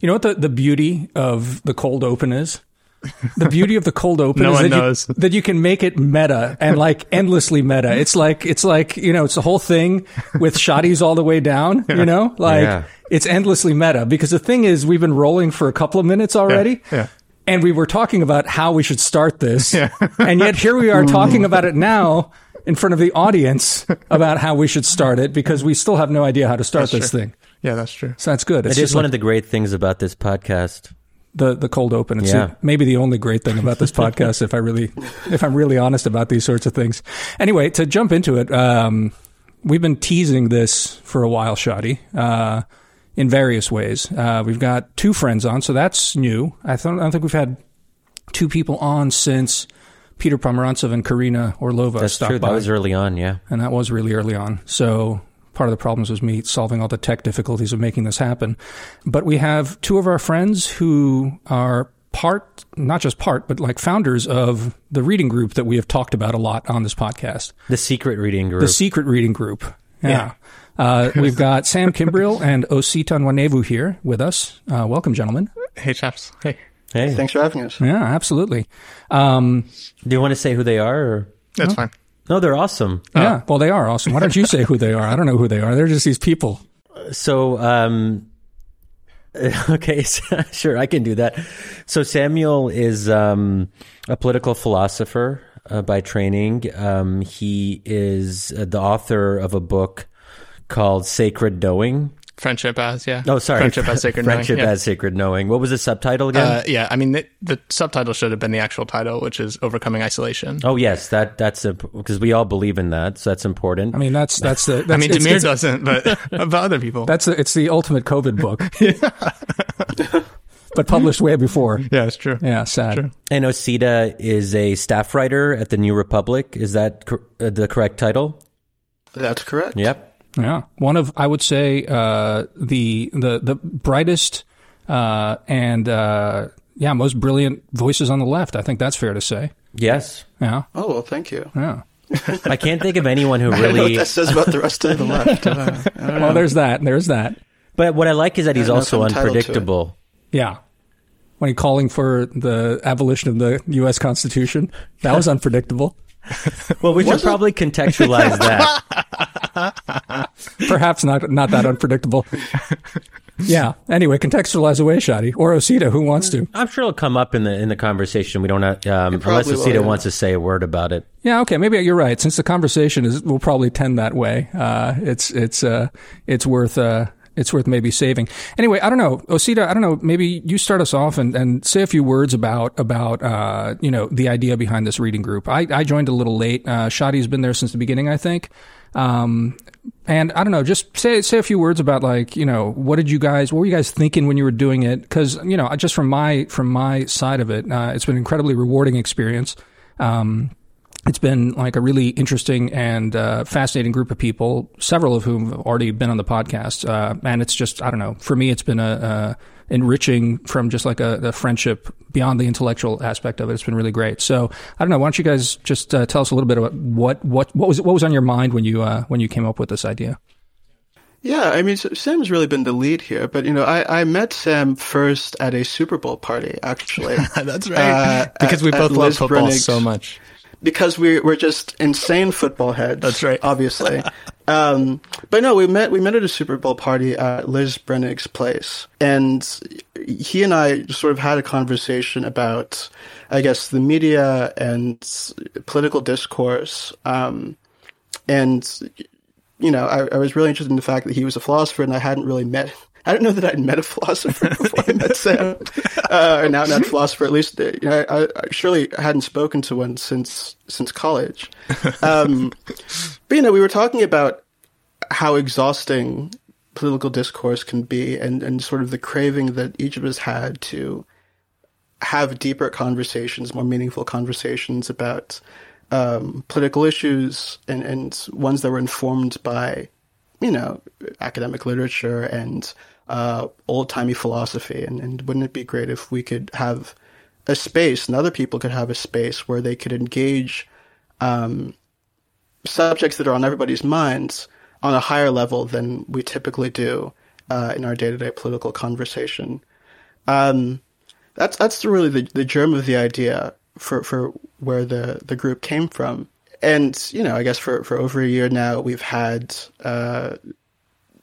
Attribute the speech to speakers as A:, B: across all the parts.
A: You know what the, the beauty of the cold open is? The beauty of the cold open
B: No
A: is that
B: knows.
A: you, that you can make it meta and like endlessly meta. It's like it's like you know it's the whole thing with shotties all the way down. You know, like
C: Yeah.
A: it's endlessly meta because the thing is we've been rolling for a couple of minutes already.
B: yeah.
A: And we were talking about how we should start this, and yet here we are talking about it now in front of the audience about how we should start it because we still have no idea how to start this thing.
B: Yeah, that's true.
A: So that's good. It's
C: It is
A: just
C: one
A: like
C: of the great things about this podcast.
A: the the cold open. It's
C: Yeah.
A: the- maybe the only great thing about this podcast, if I really, if I'm really honest about these sorts of things. Anyway, to jump into it, um, we've been teasing this for a while, Shadi, uh, in various ways. Uh, we've got two friends on, so that's new. I don't, I don't think we've had two people on since Peter Pomerantsev and Karina Orlova
C: That's
A: stopped
C: true.
A: by
C: That was early on. Yeah.
A: and that was really early on. So part of the problems was me solving all the tech difficulties of making this happen. But we have two of our friends who are part, not just part, but like founders of the reading group that we have talked about a lot on this podcast,
C: The secret reading group.
A: the Secret Reading Group. Yeah. Uh, we've got Sam Kimbriel and Osita Nwanevu here with us. Uh, welcome, gentlemen.
B: Hey, chaps. Hey.
C: hey,
D: Thanks for having us.
A: Yeah, absolutely. Um,
C: do you want to say who they are? Or?
B: That's fine.
C: No, they're awesome.
A: yeah, well, they are awesome. Why don't you say who they are? I don't know who they are. They're just these people.
C: So, um, okay, sure, I can do that. So Samuel is um, a political philosopher uh, by training. Um, he is uh, the author of a book called Sacred Knowing.
B: Friendship as, yeah.
C: Oh, sorry,
B: Friendship as sacred knowing,
C: Friendship
B: yeah.
C: as sacred knowing. What was the subtitle again?
B: Uh, yeah, I mean, the, the subtitle should have been the actual title, which is Overcoming Isolation.
C: oh, yes, that that's because we all believe in that, so that's important.
A: I mean, that's that's the. That's,
B: I mean,
A: it's- Damir
B: doesn't, but, but other people.
A: That's the, it's the ultimate COVID book. but published way before.
B: yeah, it's true.
A: Yeah, sad.
B: Sure.
C: and Osita is a staff writer at the New Republic. Is that cor- uh, the correct title?
D: That's correct.
C: Yep.
A: Yeah, one of I would say uh, the the the brightest uh, and uh, yeah most brilliant voices on the left. I think that's fair to say.
C: Yes.
A: Yeah,
D: Oh well, thank you.
A: yeah.
C: I can't think of anyone who
D: I know
C: really.
D: what that says about the rest of the left. Uh,
A: Well,
D: know.
A: there's that. There's that.
C: But what I like is that he's
D: don't know if
C: also
D: I'm entitled to it.
C: unpredictable.
A: Yeah. When he's calling for the abolition of the U.S. Constitution, that was unpredictable.
C: Well, we should probably contextualize that.
A: Perhaps not not that unpredictable. Yeah. Anyway, contextualize away, Shadi or Osita. Who wants to?
C: I'm sure it'll come up in the in the conversation. We don't have, um, unless
D: probably will,
C: Osita
D: yeah.
C: wants to say a word about it.
A: Yeah, okay, maybe you're right. Since the conversation is will probably tend that way, uh, it's it's uh, it's worth uh, it's worth maybe saving. Anyway, I don't know, Osita. I don't know. Maybe you start us off and, and say a few words about about uh, you know the idea behind this reading group. I, I joined a little late. Uh, Shadi's been there since the beginning, I think. Um, and I don't know, just say say a few words about like you know what did you guys what were you guys thinking when you were doing it? Because you know just from my from my side of it, uh, it's been an incredibly rewarding experience. Um, it's been like a really interesting and uh, fascinating group of people, several of whom have already been on the podcast. Uh, and it's just, I don't know, for me, it's been a, a enriching from just like a, a friendship beyond the intellectual aspect of it. It's been really great. So I don't know. Why don't you guys just uh, tell us a little bit about what, what, what was, what was on your mind when you, uh, when you came up with this idea?
D: Yeah, I mean, so Sam's really been the lead here, but you know, I, I met Sam first at a Super Bowl party, actually.
B: That's right.
D: Uh,
B: because
D: at-
B: we both
D: at
B: love
D: Liz
B: football
D: Bruenig's-
B: so much.
D: Because we we're just insane football heads.
B: That's right.
D: obviously. um, but no, we met we met at a Super Bowl party at Liz Bruenig's place, and he and I sort of had a conversation about, I guess, the media and political discourse. Um, and you know, I, I was really interested in the fact that he was a philosopher, and I hadn't really met. I don't know that I'd met a philosopher before I met Sam, uh, an out-and-out philosopher. At least, uh, you know, I, I surely hadn't spoken to one since since college. Um, but you know, we were talking about how exhausting political discourse can be, and and sort of the craving that each of us had to have deeper conversations, more meaningful conversations about um, political issues and, and ones that were informed by, you know, academic literature and uh, old timey philosophy. And, and wouldn't it be great if we could have a space and other people could have a space where they could engage um, subjects that are on everybody's minds on a higher level than we typically do uh, in our day to day political conversation. Um, that's that's really the, the germ of the idea for, for where the, the group came from. And, you know, I guess for, for over a year now, we've had uh,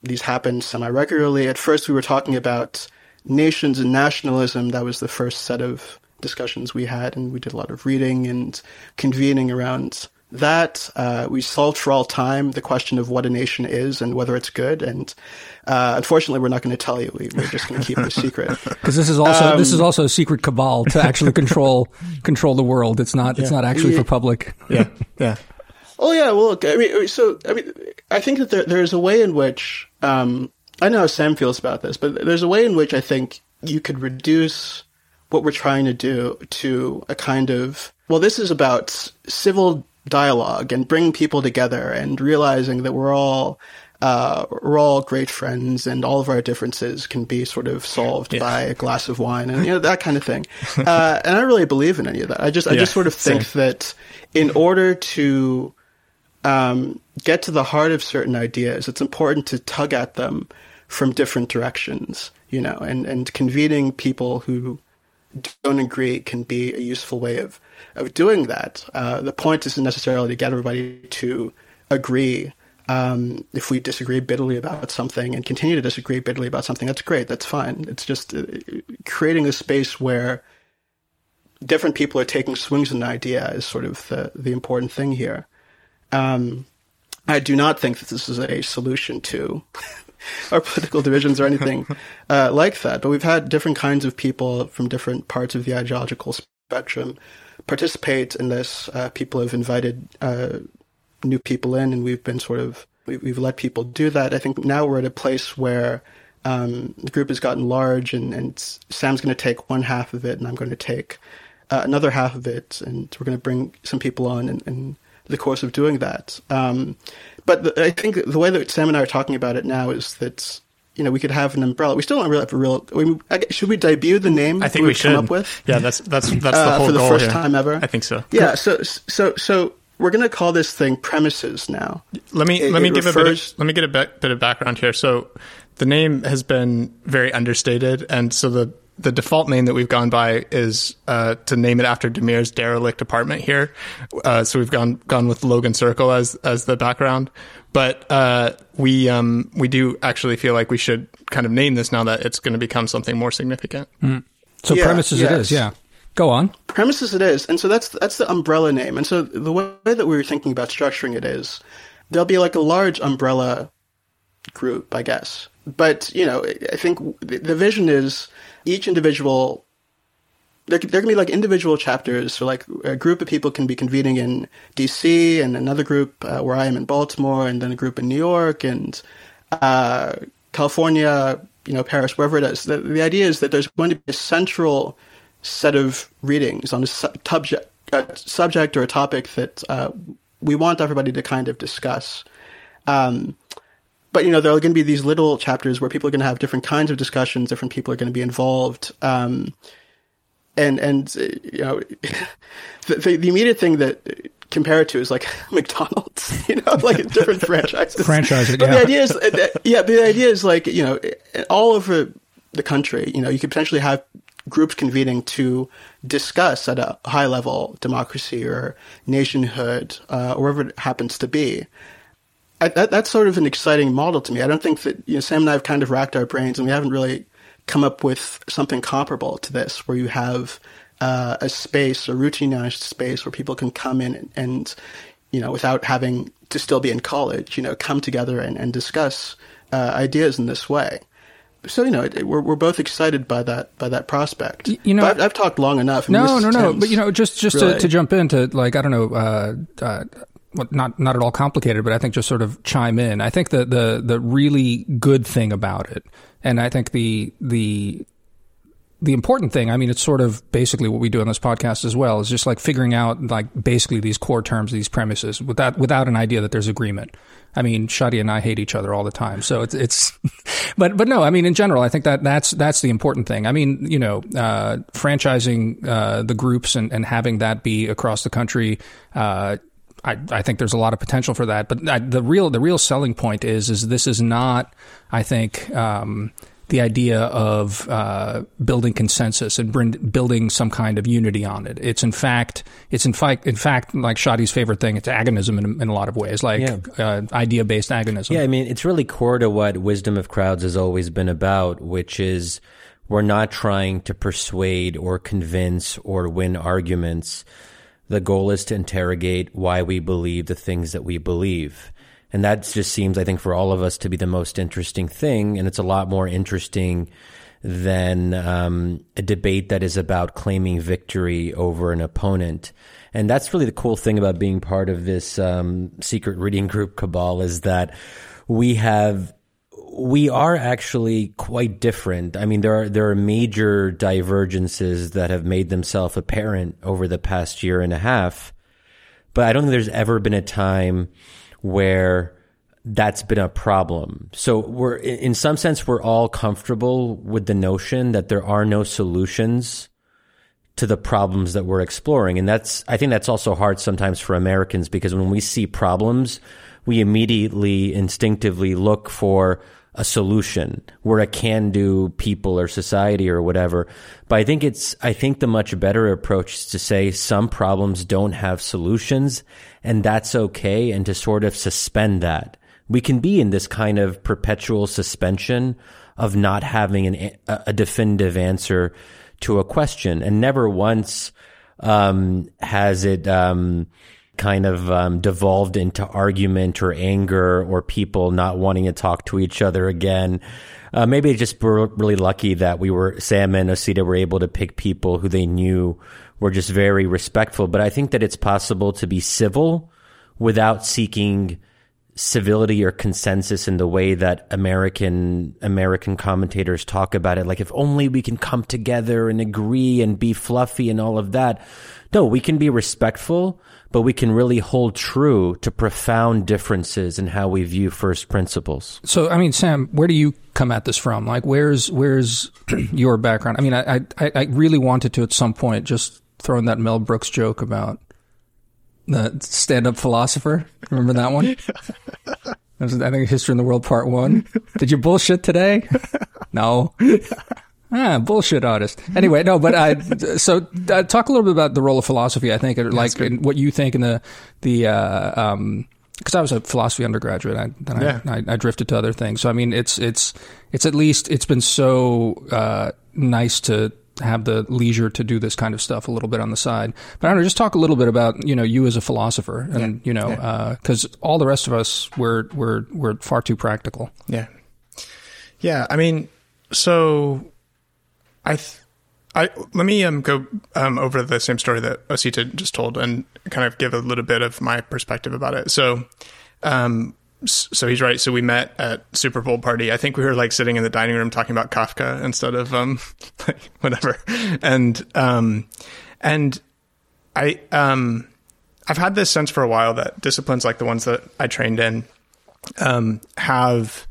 D: these happen semi regularly. At first, we were talking about nations and nationalism. That was the first set of discussions we had, and we did a lot of reading and convening around that. Uh, we solved for all time the question of what a nation is and whether it's good. And uh, unfortunately, we're not going to tell you. We, are just going to keep it a secret
A: because this is also um, this is also a secret cabal to actually control control the world. It's not yeah. it's not actually yeah. for public.
B: Yeah, yeah.
D: Oh yeah. Well, look. I mean, so I mean, I think that there, there's a way in which um, I know how Sam feels about this, but there's a way in which I think you could reduce what we're trying to do to a kind of well, this is about civil dialogue and bringing people together and realizing that we're all uh, we're all great friends and all of our differences can be sort of solved yeah. by a glass of wine and you know that kind of thing. Uh, and I really believe in any of that. I just I yeah, just sort of think same. that in order to um, get to the heart of certain ideas, it's important to tug at them from different directions. You know, and and convening people who don't agree can be a useful way of of doing that. Uh, the point isn't necessarily to get everybody to agree. Um, if we disagree bitterly about something and continue to disagree bitterly about something, that's great. That's fine. It's just uh, creating a space where different people are taking swings at an idea is sort of the, the important thing here. Um, I do not think that this is a solution to our political divisions or anything uh, like that. But we've had different kinds of people from different parts of the ideological spectrum participate in this. Uh, people have invited uh, new people in, and we've been sort of we, we've let people do that. I think now we're at a place where um, the group has gotten large, and, and Sam's going to take one half of it, and I'm going to take uh, another half of it, and we're going to bring some people on in, in the course of doing that. Um, but the, I think the way that Sam and I are talking about it now is that you know we could have an umbrella. We still don't really have a real. We, should we debut the name?
B: I think we, we should come up with. Yeah, that's that's that's the uh, whole
D: for the
B: goal
D: first
B: here.
D: time ever.
B: I think so.
D: Yeah. So so so we're going to call this thing premises now.
B: Let me it, let me give refers... a bit. Of, let me get a bit, bit of background here. So the name has been very understated, and so the the default name that we've gone by is uh, to name it after Damir's derelict apartment here. Uh, so we've gone gone with Logan Circle as as the background, but uh, we um, we do actually feel like we should kind of name this now that it's going to become something more significant.
A: Mm. So yeah, premises yes. it is, yeah. Go on.
D: Premises it is, and so that's that's the umbrella name. And so the way that we were thinking about structuring it is there'll be like a large umbrella group, I guess. But you know, I think the vision is each individual there, there can be like individual chapters. So like a group of people can be convening in DC and another group uh, where I am in Baltimore and then a group in New York and uh, California, you know, Paris, wherever it is. The, the, idea is that there's going to be a central set of readings on a subject, a subject or a topic that uh, we want everybody to kind of discuss. Um, but you know there are going to be these little chapters where people are going to have different kinds of discussions different people are going to be involved um, and and you know the, the, immediate thing that compare it to is like McDonald's, you know, like different franchises.
A: Franchise
D: But
A: yeah.
D: the idea is, uh, yeah, the idea is like you know, all over the country, you know, you could potentially have groups convening to discuss at a high level democracy or nationhood, uh, or whatever it happens to be. I, that, that's sort of an exciting model to me. I don't think that you know Sam and I have kind of racked our brains and we haven't really come up with something comparable to this, where you have uh, a space, a routinized space where people can come in and, and, you know, without having to still be in college, you know, come together and, and discuss uh, ideas in this way. So you know, it, we're we're both excited by that by that prospect.
A: You know,
D: I've, I've, talked long enough.
A: No, no, no. But you know, just just really... to, to jump into like I don't know, uh, uh, not not at all complicated, but I think just sort of chime in. I think the the the really good thing about it, and I think the the the important thing, I mean, it's sort of basically what we do on this podcast as well, is just like figuring out like basically these core terms, these premises, without without an idea that there's agreement. I mean, Shadi and I hate each other all the time, so it's it's, but but no, I mean, in general, I think that that's that's the important thing. I mean, you know, uh, franchising uh, the groups and and having that be across the country. Uh, I, I think there's a lot of potential for that. But I, the real the real selling point is is this is not, I think, um, the idea of uh, building consensus and bring, building some kind of unity on it. It's in fact, it's in fact, in fact, like Shadi's favorite thing. It's agonism in, in a lot of ways, like yeah. uh, idea-based agonism.
C: Yeah, I mean, it's really core to what wisdom of crowds has always been about, which is we're not trying to persuade or convince or win arguments. The goal is to interrogate why we believe the things that we believe. And that just seems, I think, for all of us to be the most interesting thing. And it's a lot more interesting than um, a debate that is about claiming victory over an opponent. And that's really the cool thing about being part of this um, secret reading group cabal is that we have we are actually quite different. I mean, there are there are major divergences that have made themselves apparent over the past year and a half, but I don't think there's ever been a time where that's been a problem. So we're, in some sense, we're all comfortable with the notion that there are no solutions to the problems that we're exploring. And that's, I think that's also hard sometimes for Americans because when we see problems, we immediately instinctively look for a solution. We're a can do people or society or whatever. But I think it's, I think the much better approach is to say some problems don't have solutions and that's okay and to sort of suspend that. We can be in this kind of perpetual suspension of not having an, a definitive answer to a question and never once, um, has it, um, kind of um, devolved into argument or anger or people not wanting to talk to each other again. Uh, maybe just were really lucky that we were Sam and Osita were able to pick people who they knew were just very respectful. But I think that it's possible to be civil without seeking civility or consensus in the way that American American commentators talk about it. Like if only we can come together and agree and be fluffy and all of that. No, we can be respectful, but we can really hold true to profound differences in how we view first principles.
A: So, I mean, Sam, where do you come at this from? Like, where's where's your background? I mean, I, I I really wanted to at some point just throw in that Mel Brooks joke about the stand-up philosopher. Remember that one? was, I think History in the World Part One. Did you bullshit today? No. Ah, bullshit artist. Anyway, no, but I, so uh, talk a little bit about the role of philosophy. I think, like what you think in the the uh, um, because I was a philosophy undergraduate. I, then yeah. I, I, I, drifted to other things. So I mean, it's it's it's at least it's been so uh, nice to have the leisure to do this kind of stuff a little bit on the side. But I don't know, just talk a little bit about you know you as a philosopher, and yeah. you know because yeah. uh, all the rest of us we're we're we're far too practical.
B: Yeah, yeah. I mean, so I, th- I let me um, go um, over the same story that Osita just told and kind of give a little bit of my perspective about it. So, um, so he's right. So we met at Super Bowl party. I think we were like sitting in the dining room talking about Kafka instead of um, like whatever. And um, and I um, I've had this sense for a while that disciplines like the ones that I trained in um, have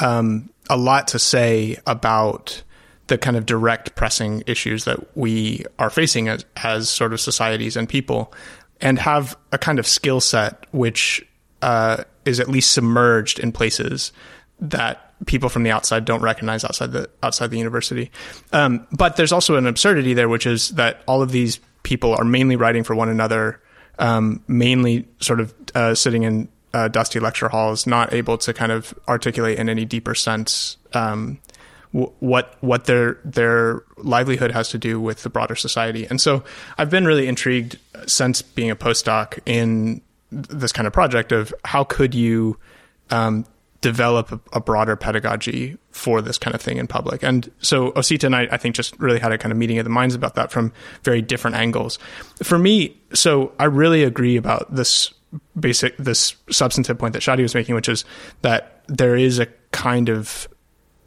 B: um, a lot to say about the kind of direct pressing issues that we are facing as, as sort of societies and people and have a kind of skill set which uh, is at least submerged in places that people from the outside don't recognize outside the outside the university. Um, but there's also an absurdity there, which is that all of these people are mainly writing for one another, um, mainly sort of uh, sitting in uh, dusty lecture halls, not able to kind of articulate in any deeper sense um, what what their their livelihood has to do with the broader society. And so I've been really intrigued since being a postdoc in this kind of project of how could you um, develop a, a, broader pedagogy for this kind of thing in public. And so Osita and I, I think, just really had a kind of meeting of the minds about that from very different angles. For me, so I really agree about this basic, this substantive point that Shadi was making, which is that there is a kind of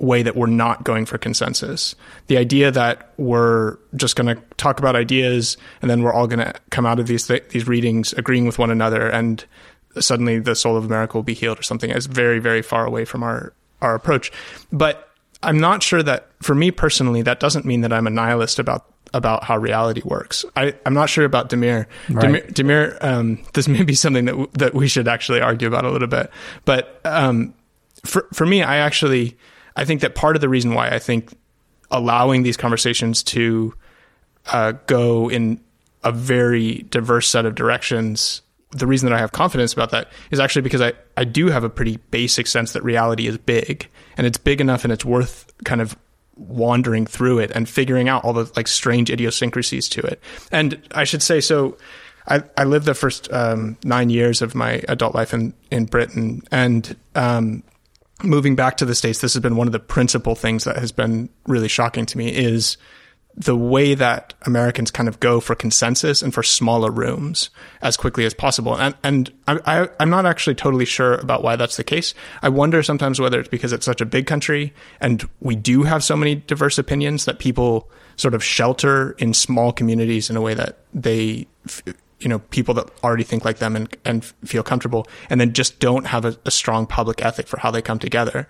B: way that we're not going for consensus. The idea that we're just going to talk about ideas and then we're all going to come out of these th- these readings agreeing with one another and suddenly the soul of America will be healed or something is very very far away from our our approach. But I'm not sure that for me personally that doesn't mean that I'm a nihilist about about how reality works. I, am not sure about Damir. Right. Damir, Damir um, this may be something that w- that we should actually argue about a little bit. But um, for for me, I actually I think that part of the reason why I think allowing these conversations to uh, go in a very diverse set of directions the reason that I have confidence about that is actually because I, I do have a pretty basic sense that reality is big and it's big enough and it's worth kind of wandering through it and figuring out all the like strange idiosyncrasies to it. And I should say, so I, I lived the first um, nine years of my adult life in, in Britain and um, moving back to the States, this has been one of the principal things that has been really shocking to me is the way that Americans kind of go for consensus and for smaller rooms as quickly as possible. And, and I, am not actually totally sure about why that's the case. I wonder sometimes whether it's because it's such a big country and we do have so many diverse opinions that people sort of shelter in small communities in a way that they, you know, people that already think like them and, and feel comfortable and then just don't have a, a strong public ethic for how they come together.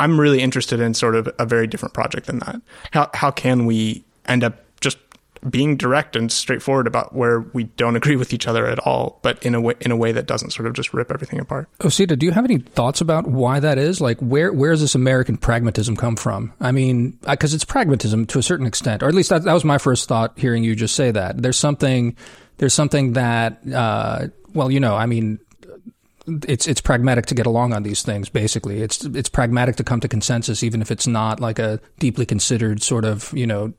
B: I'm really interested in sort of a very different project than that. How, how can we end up just being direct and straightforward about where we don't agree with each other at all, but in a way in a way that doesn't sort of just rip everything apart.
A: Osita, do you have any thoughts about why that is? Like, where where does this American pragmatism come from? I mean, because it's pragmatism to a certain extent, or at least that, that was my first thought hearing you just say that. There's something there's something that uh, well, you know, I mean, it's it's pragmatic to get along on these things. Basically, it's it's pragmatic to come to consensus, even if it's not like a deeply considered sort of you know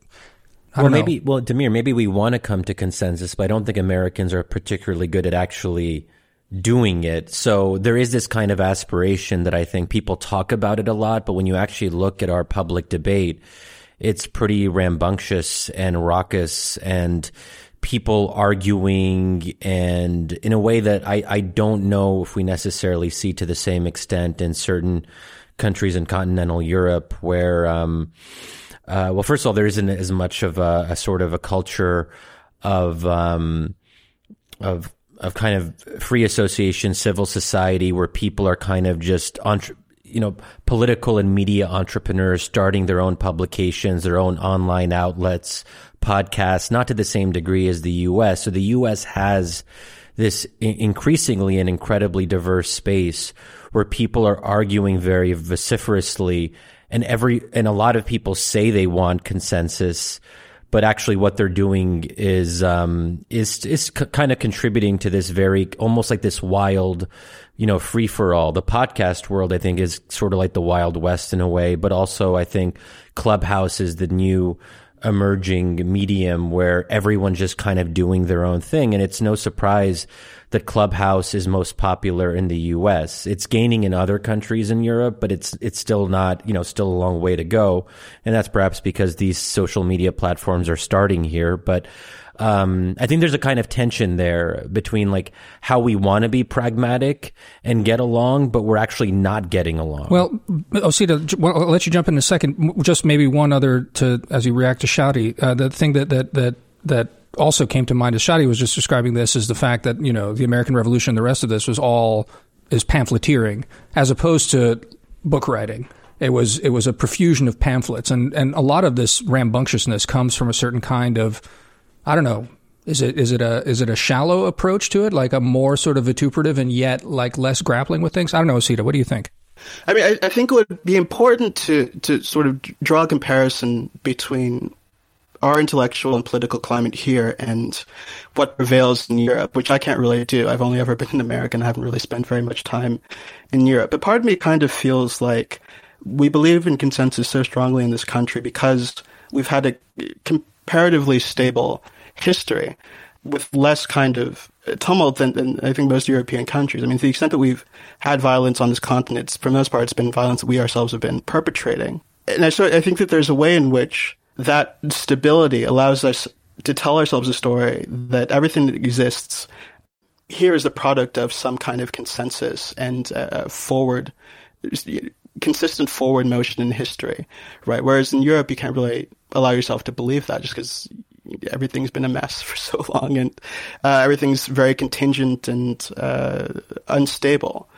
C: well, maybe, well, Damir, maybe we want to come to consensus, but I don't think Americans are particularly good at actually doing it. So there is this kind of aspiration that I think people talk about it a lot, but when you actually look at our public debate, it's pretty rambunctious and raucous and people arguing and in a way that I, I don't know if we necessarily see to the same extent in certain countries in continental Europe where, um, uh, well, first of all, there isn't as much of a, a sort of a culture of um, of of kind of free association, civil society, where people are kind of just entre- you know political and media entrepreneurs starting their own publications, their own online outlets, podcasts, not to the same degree as the U.S. So the U.S. has this increasingly and incredibly diverse space where people are arguing very vociferously and every and a lot of people say they want consensus but actually what they're doing is um, is is c- kind of contributing to this very almost like this wild you know free for all the podcast world i think is sort of like the wild west in a way but also i think clubhouse is the new emerging medium where everyone's just kind of doing their own thing and it's no surprise that Clubhouse is most popular in the US. It's gaining in other countries in Europe, but it's it's still not, you know, still a long way to go. And that's perhaps because these social media platforms are starting here, but um, I think there's a kind of tension there between like how we want to be pragmatic and get along, but we're actually not getting along.
A: Well, Osita, I'll let you jump in a second. Just maybe one other to as you react to Shadi. Uh, the thing that that that that also came to mind as Shadi was just describing this is the fact that you know the American Revolution, the rest of this was all is pamphleteering as opposed to book writing. It was it was a profusion of pamphlets, and and a lot of this rambunctiousness comes from a certain kind of I don't know. Is it is it a is it a shallow approach to it, like a more sort of vituperative and yet like less grappling with things? I don't know, Osita. What do you think?
D: I mean, I, I think it would be important to to sort of draw a comparison between our intellectual and political climate here and what prevails in Europe, which I can't really do. I've only ever been in America and I haven't really spent very much time in Europe. But part of me kind of feels like we believe in consensus so strongly in this country because we've had a comparatively stable history with less kind of tumult than, than, I think most European countries. I mean, to the extent that we've had violence on this continent, for the most part, it's been violence that we ourselves have been perpetrating. And I, so I think that there's a way in which that stability allows us to tell ourselves a story that everything that exists here is the product of some kind of consensus and uh, forward, consistent forward motion in history, right? Whereas in Europe, you can't really allow yourself to believe that just because everything's been a mess for so long and uh, everything's very contingent and uh, unstable.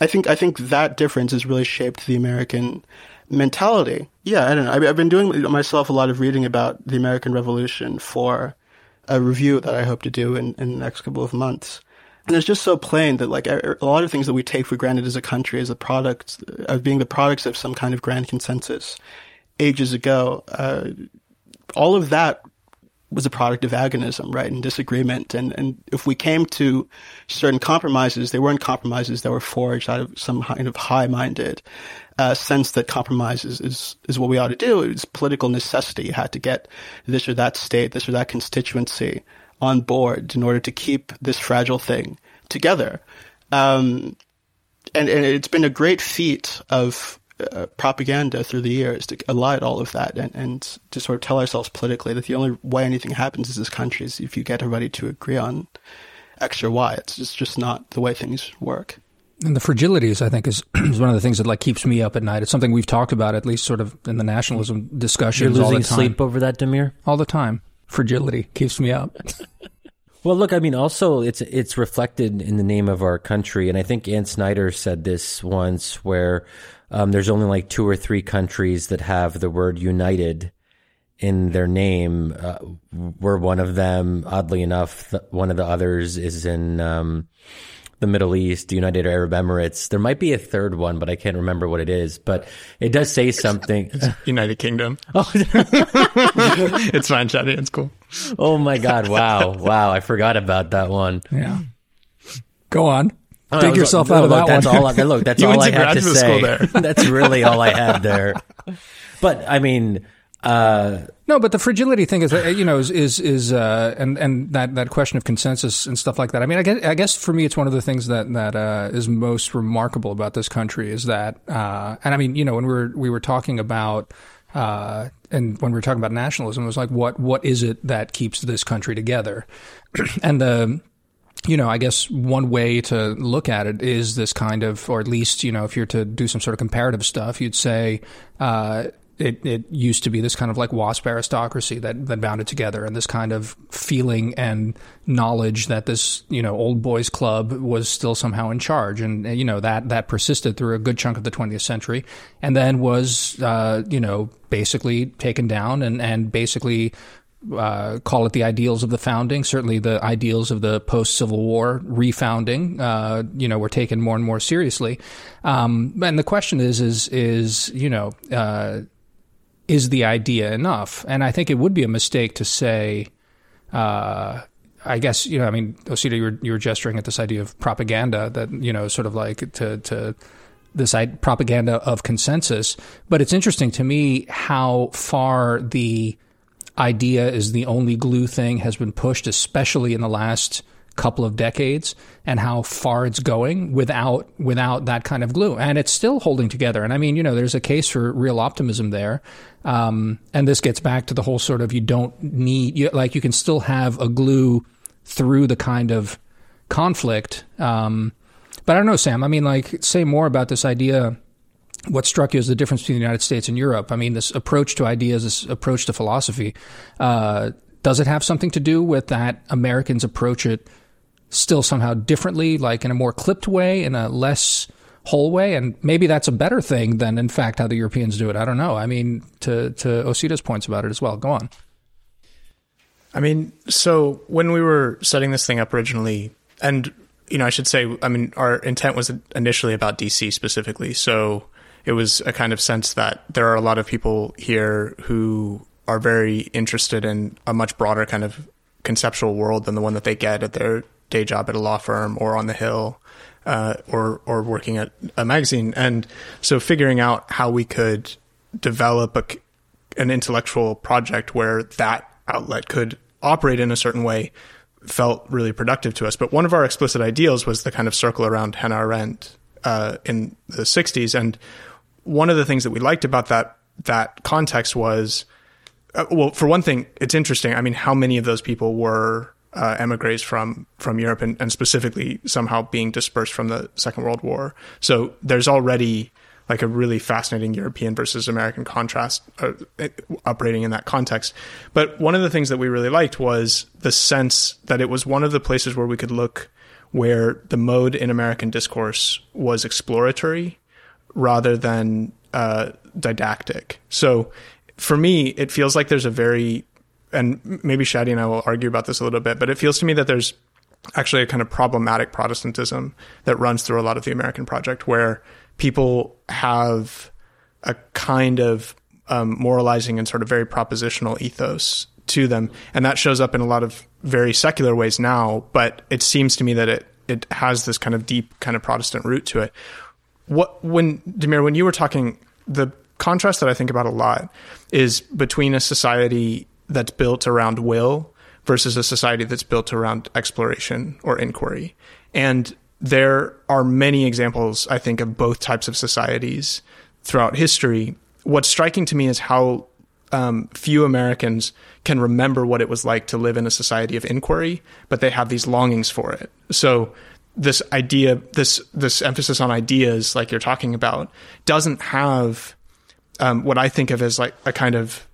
D: I think I think that difference has really shaped the American mentality. Yeah, I don't know. I've been doing myself a lot of reading about the American Revolution for a review that I hope to do in, in the next couple of months. and it's just so plain that like a lot of things that we take for granted as a country as a product of being the products of some kind of grand consensus ages ago uh, all of that was a product of agonism, right, and disagreement. And, and if we came to certain compromises, they weren't compromises that were forged out of some kind of high-minded uh, sense that compromises is, is what we ought to do. It was political necessity. You had to get this or that state, this or that constituency on board in order to keep this fragile thing together. Um, and, and it's been a great feat of uh, propaganda through the years to elide all of that and, and to sort of tell ourselves politically that the only way anything happens in this country is if you get everybody to agree on X or Y. It's just, just not the way things work.
A: And the fragilities, I think, is, is one of the things that like keeps me up at night. It's something we've talked about, at least sort of in the nationalism discussions.
C: You're losing
A: all the time.
C: sleep over that, Damir?
A: All the time. Fragility keeps me up.
C: well, look, I mean, also it's it's reflected in the name of our country, and I think Ann Snyder said this once, where um, there's only like two or three countries that have the word "united" in their name. Uh, we're one of them. Oddly enough, one of the others is in. Um, the Middle East, the United Arab Emirates. There might be a third one, but I can't remember what it is. But it does say something.
B: It's United Kingdom. Oh, it's fine, Shadi. It's cool.
C: Oh my God! Wow, wow! I forgot about that one.
A: Yeah. Go on. Dig yourself out of
C: look,
A: that
C: that's
A: one.
C: All I, look, that's all I have to say. that's really all I have there. But I mean, uh,
A: no, but the fragility thing is, you know, is is, is uh, and and that, that question of consensus and stuff like that. I mean, I guess, I guess for me, it's one of the things that that uh, is most remarkable about this country is that, uh, and I mean, you know, when we were we were talking about. Uh, and when we were talking about nationalism, it was like, what what is it that keeps this country together? and the you know, I guess one way to look at it is this kind of, or at least, you know, if you're to do some sort of comparative stuff, you'd say, uh, it, it used to be this kind of like WASP aristocracy that, that bound it together and this kind of feeling and knowledge that this, you know, old boys club was still somehow in charge. And, you know, that, that persisted through a good chunk of the 20th century and then was, uh, you know, basically taken down and, and basically uh, call it the ideals of the founding. Certainly, the ideals of the post Civil War refounding, uh, you know, were taken more and more seriously. Um, and the question is, is, is you know, uh, is the idea enough? And I think it would be a mistake to say. Uh, I guess you know. I mean, Osita, you were you were gesturing at this idea of propaganda that you know, sort of like to to this propaganda of consensus. But it's interesting to me how far the idea is the only glue thing has been pushed, especially in the last couple of decades, and how far it's going without without that kind of glue, and it's still holding together. And I mean, you know, there's a case for real optimism there, um, and this gets back to the whole sort of you don't need you, like you can still have a glue through the kind of conflict. Um, but I don't know, Sam. I mean, like, say more about this idea what struck you as the difference between the United States and Europe? I mean, this approach to ideas, this approach to philosophy, uh, does it have something to do with that Americans approach it still somehow differently, like in a more clipped way, in a less whole way? And maybe that's a better thing than, in fact, how the Europeans do it. I don't know. I mean, to, to Osita's points about it as well. Go on.
B: I mean, so when we were setting this thing up originally, and you know, I should say, I mean, our intent was initially about DC specifically. So it was a kind of sense that there are a lot of people here who are very interested in a much broader kind of conceptual world than the one that they get at their day job at a law firm or on the hill uh, or or working at a magazine. And so figuring out how we could develop a, an intellectual project where that outlet could operate in a certain way felt really productive to us. But one of our explicit ideals was the kind of circle around Hannah Arendt uh, in the 60s. And one of the things that we liked about that that context was, uh, well, for one thing, it's interesting. I mean, how many of those people were uh, emigres from from Europe, and, and, specifically somehow being dispersed from the Second World War? So there's already like a really fascinating European versus American contrast uh, operating in that context. But one of the things that we really liked was the sense that it was one of the places where we could look where the mode in American discourse was exploratory rather than uh, didactic. So for me, it feels like there's a very, and maybe Shadi and I will argue about this a little bit, but it feels to me that there's actually a kind of problematic Protestantism that runs through a lot of the American project, where people have a kind of um, moralizing and sort of very propositional ethos to them, and that shows up in a lot of very secular ways now. But it seems to me that it it has this kind of deep kind of Protestant root to it. What when Damir, when you were talking, the contrast that I think about a lot is between a society that's built around will versus a society that's built around exploration or inquiry. And there are many examples, I think, of both types of societies throughout history. What's striking to me is how um, few Americans can remember what it was like to live in a society of inquiry, but they have these longings for it. So this idea, this this emphasis on ideas, like you're talking about, doesn't have um, what I think of as like a kind of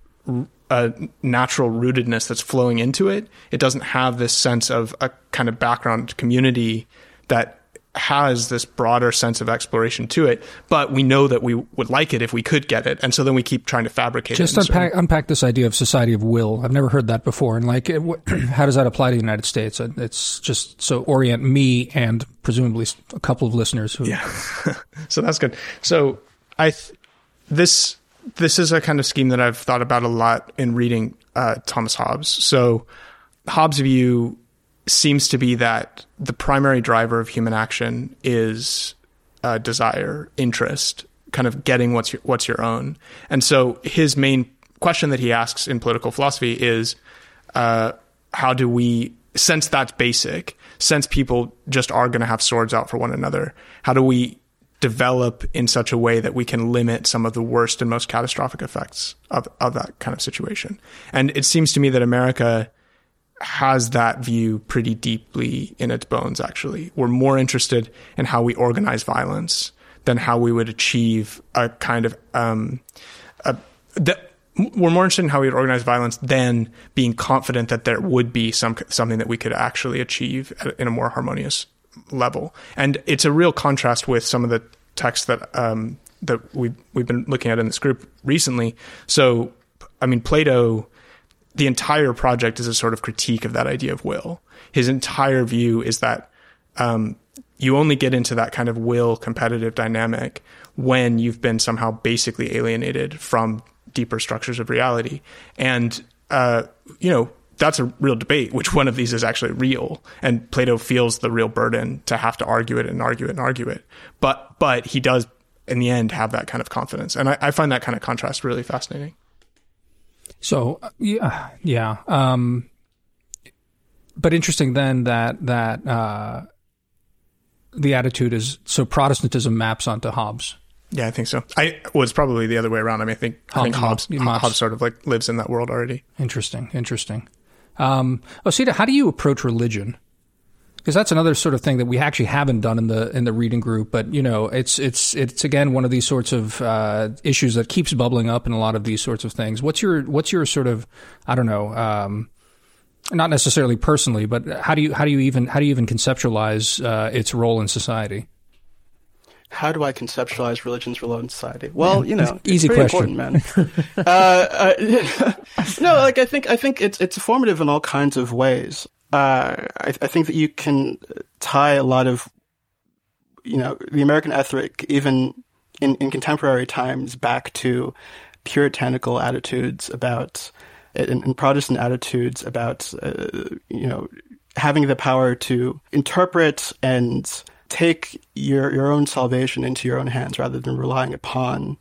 B: a natural rootedness that's flowing into it. It doesn't have this sense of a kind of background community that has this broader sense of exploration to it, but we know that we would like it if we could get it, and so then we keep trying to fabricate.
A: Just
B: it
A: unpack, certain... unpack this idea of society of will. I've never heard that before, and like, it, how does that apply to the United States? It's just so orient me and presumably a couple of listeners. Who...
B: Yeah, so that's good. So I th- this this is a kind of scheme that I've thought about a lot in reading uh, Thomas Hobbes. So Hobbes' view seems to be that the primary driver of human action is uh, desire, interest, kind of getting what's your, what's your own. And so his main question that he asks in political philosophy is, uh, how do we, since that's basic, since people just are going to have swords out for one another, how do we develop in such a way that we can limit some of the worst and most catastrophic effects of, of that kind of situation? And it seems to me that America has that view pretty deeply in its bones, actually. We're more interested in how we organize violence than how we would achieve a kind of, um, a, that, we're more interested in how we would organize violence than being confident that there would be some something that we could actually achieve in a more harmonious level. And it's a real contrast with some of the texts that um, that we we've been looking at in this group recently. So, I mean, Plato the entire project is a sort of critique of that idea of will. His entire view is that um, you only get into that kind of will competitive dynamic when you've been somehow basically alienated from deeper structures of reality. And, uh, you know, that's a real debate. Which one of these is actually real? And Plato feels the real burden to have to argue it and argue it and argue it. But, but he does in the end have that kind of confidence. And I, I find that kind of contrast really fascinating.
A: So yeah, yeah. Um, but interesting then that that uh, the attitude is so Protestantism maps onto Hobbes.
B: Yeah, I think so. I was probably the other way around. I mean, I think Hobbes, I think Hobbes, Hobbes, Hobbes sort of like lives in that world already.
A: Interesting, interesting. Um, Osita, how do you approach religion? Because that's another sort of thing that we actually haven't done in the in the reading group. But you know, it's it's it's again one of these sorts of uh, issues that keeps bubbling up in a lot of these sorts of things. What's your what's your sort of I don't know. Um, not necessarily personally, but how do you how do you even how do you even conceptualize uh, its role in society?
D: How do I conceptualize religion's role in society? Well, you know,
A: easy question,
D: man. uh, uh, no, like I think I think it's it's formative in all kinds of ways uh, I, I, think that you can tie a lot of, you know, the American ethic, even in, in contemporary times, back to puritanical attitudes about, and, and Protestant attitudes about, uh, you know, having the power to interpret and take your your own salvation into your own hands rather than relying upon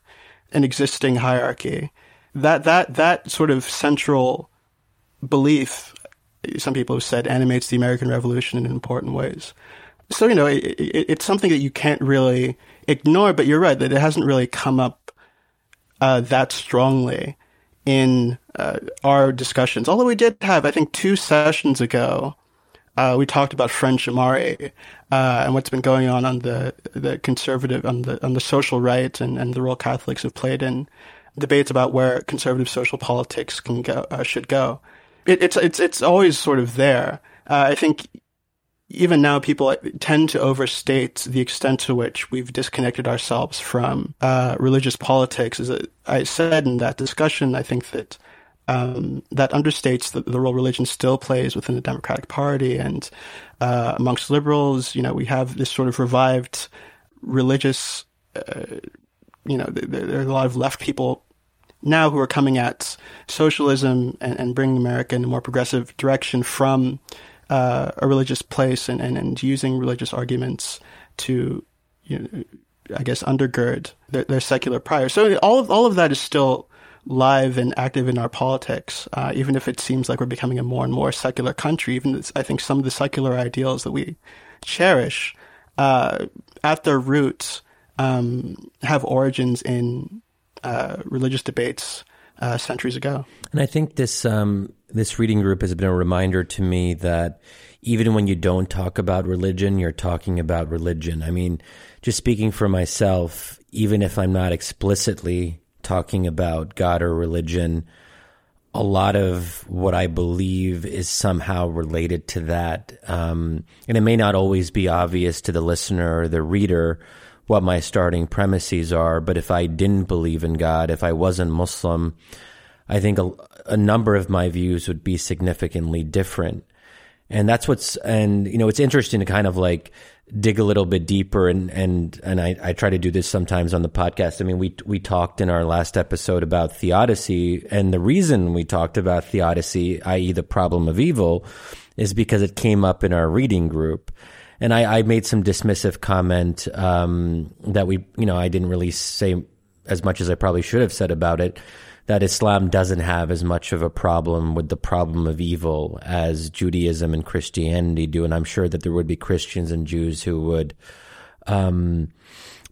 D: an existing hierarchy. That that that sort of central belief some people have said animates the American Revolution in important ways. So, you know, it, it, it's something that you can't really ignore, but you're right that it hasn't really come up uh, that strongly in uh, our discussions. Although we did have, I think, two sessions ago, uh, we talked about French Ahmari uh, and what's been going on on the the conservative on the on the social right and, and the role Catholics have played in debates about where conservative social politics can go uh, should go it, it's it's it's always sort of there. Uh, I think even now people tend to overstate the extent to which we've disconnected ourselves from uh, religious politics. As I said in that discussion, I think that um, that understates the, the, role religion still plays within the Democratic Party and uh, amongst liberals. You know, we have this sort of revived religious. Uh, you know, there, there, are a lot of left people now who are coming at socialism and, and bringing America in a more progressive direction from uh, a religious place and, and, and using religious arguments to, you know, I guess, undergird their, their secular prior. So all of, all of that is still live and active in our politics, uh, even if it seems like we're becoming a more and more secular country. Even I think some of the secular ideals that we cherish, uh, at their roots, um, have origins in uh, religious debates uh, centuries ago.
C: And I think this um, this reading group has been a reminder to me that even when you don't talk about religion, you're talking about religion. I mean, just speaking for myself, even if I'm not explicitly talking about God or religion, a lot of what I believe is somehow related to that. Um, and it may not always be obvious to the listener or the reader what my starting premises are, but if I didn't believe in God, if I wasn't Muslim, I think a, a number of my views would be significantly different. And that's what's, and, you know, it's interesting to kind of like dig a little bit deeper and and and I, I try to do this sometimes on the podcast. I mean, we we talked in our last episode about theodicy, and the reason we talked about theodicy, i.e., the problem of evil, is because it came up in our reading group. And I, I made some dismissive comment um, that we, you know, I didn't really say as much as I probably should have said about it that Islam doesn't have as much of a problem with the problem of evil as Judaism and Christianity do. And I'm sure that there would be Christians and Jews who would um,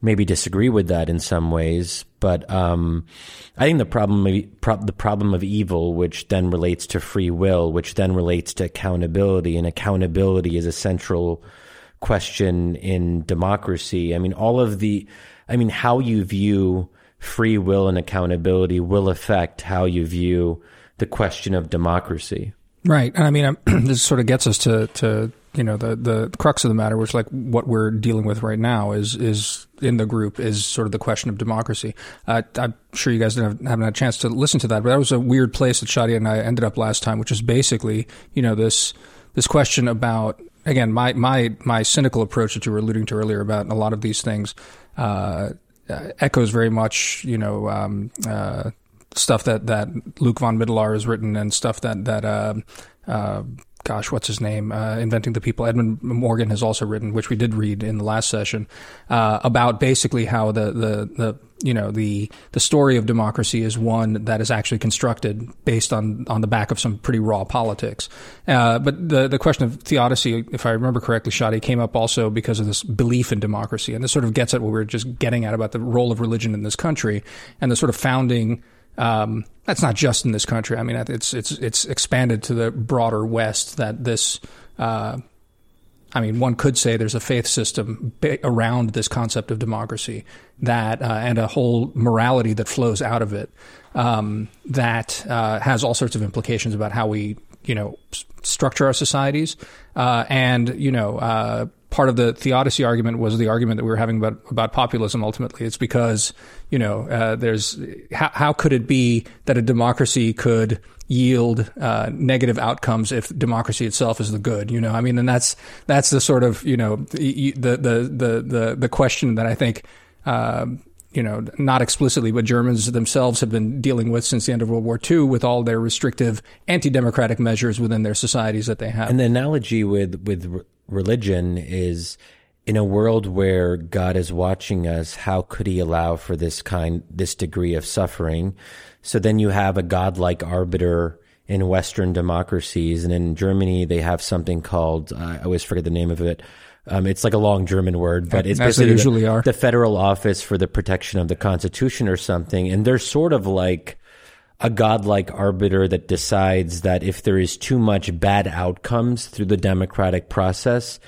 C: maybe disagree with that in some ways. But um, I think the problem, of, the problem of evil, which then relates to free will, which then relates to accountability, and accountability is a central question in democracy. I mean, all of the, I mean, how you view free will and accountability will affect how you view the question of democracy.
A: Right. And I mean, this sort of gets us to, to you know the the crux of the matter, which like what we're dealing with right now is is in the group is sort of the question of democracy. Uh, I'm sure you guys didn't have, haven't had a chance to listen to that, but that was a weird place that Shadia and I ended up last time, which is basically you know this this question about again my my my cynical approach that you were alluding to earlier about a lot of these things. Uh, echoes very much, you know, um, uh, stuff that, that Luuk van Middelaar has written and stuff that that uh, uh gosh, what's his name? Uh, Inventing the People. Edmund Morgan has also written, which we did read in the last session, uh, about basically how the, the, the, you know, the, the story of democracy is one that is actually constructed based on, on the back of some pretty raw politics. Uh, but the, the question of theodicy, if I remember correctly, Shadi, came up also because of this belief in democracy. And this sort of gets at what we were just getting at about the role of religion in this country and the sort of founding um, that's not just in this country. I mean, it's it's it's expanded to the broader West. That this, uh, I mean, one could say there's a faith system around this concept of democracy that, uh, and a whole morality that flows out of it um, that uh, has all sorts of implications about how we, you know, structure our societies, uh, and you know uh, part of the theodicy argument was the argument that we were having about about populism. Ultimately, it's because you know uh, there's how, how could it be that a democracy could yield uh, negative outcomes if democracy itself is the good? You know, I mean, and that's that's the sort of you know the the the the the question that I think. Uh, you know, not explicitly, but Germans themselves have been dealing with since the end of World War II with all their restrictive anti-democratic measures within their societies that they have.
C: And the analogy with with religion is in a world where God is watching us, how could he allow for this kind, this degree of suffering? So then you have a godlike arbiter in Western democracies. And in Germany, they have something called, uh, I always forget the name of it. Um, it's like a long German word, but it's As
A: basically
C: usually
A: the,
C: are. the Federal Office for the Protection of the Constitution or something. And they're sort of like, a godlike arbiter that decides that if there is too much bad outcomes through the democratic process,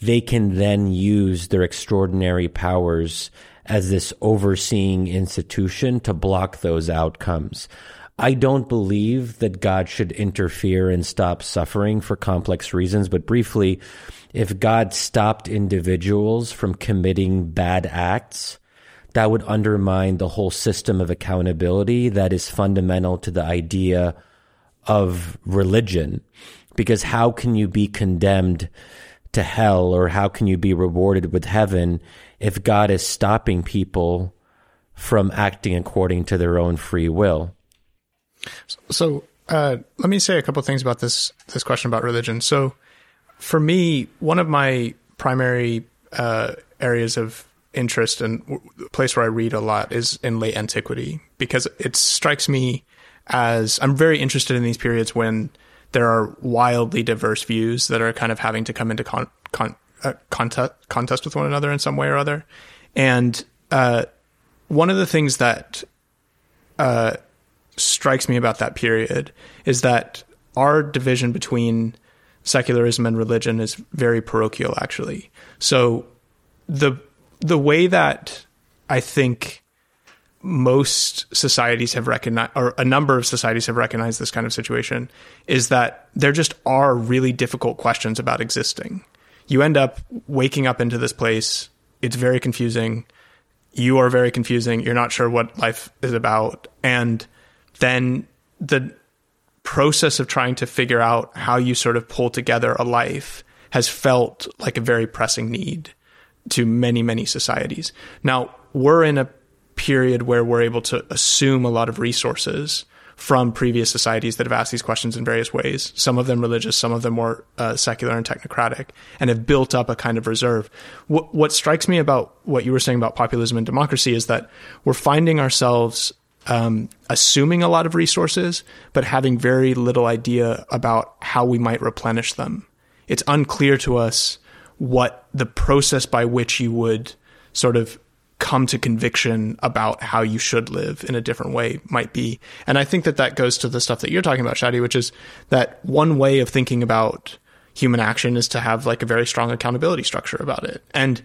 C: they can then use their extraordinary powers as this overseeing institution to block those outcomes. I don't believe that God should interfere and stop suffering for complex reasons, but briefly, if God stopped individuals from committing bad acts, that would undermine the whole system of accountability that is fundamental to the idea of religion because how can you be condemned to hell or how can you be rewarded with heaven if God is stopping people from acting according to their own free will?
B: So, uh, let me say a couple things about this this question about religion. So, for me, one of my primary uh, areas of interest and the place where I read a lot is in late antiquity because it strikes me as I'm very interested in these periods when there are wildly diverse views that are kind of having to come into con, con, uh, contest, contest with one another in some way or other. And uh, one of the things that uh, strikes me about that period is that our division between secularism and religion is very parochial, actually. So the the way that I think most societies have recognized, or a number of societies have recognized this kind of situation, is that there just are really difficult questions about existing. You end up waking up into this place. It's very confusing. You are very confusing. You're not sure what life is about. And then the process of trying to figure out how you sort of pull together a life has felt like a very pressing need to many, many societies. Now, we're in a period where we're able to assume a lot of resources from previous societies that have asked these questions in various ways, some of them religious, some of them more uh, secular and technocratic, and have built up a kind of reserve. What, what strikes me about what you were saying about populism and democracy is that we're finding ourselves um, assuming a lot of resources, but having very little idea about how we might replenish them. It's unclear to us what the process by which you would sort of come to conviction about how you should live in a different way might be. And I think that that goes to the stuff that you're talking about, Shadi, which is that one way of thinking about human action is to have like a very strong accountability structure about it. And,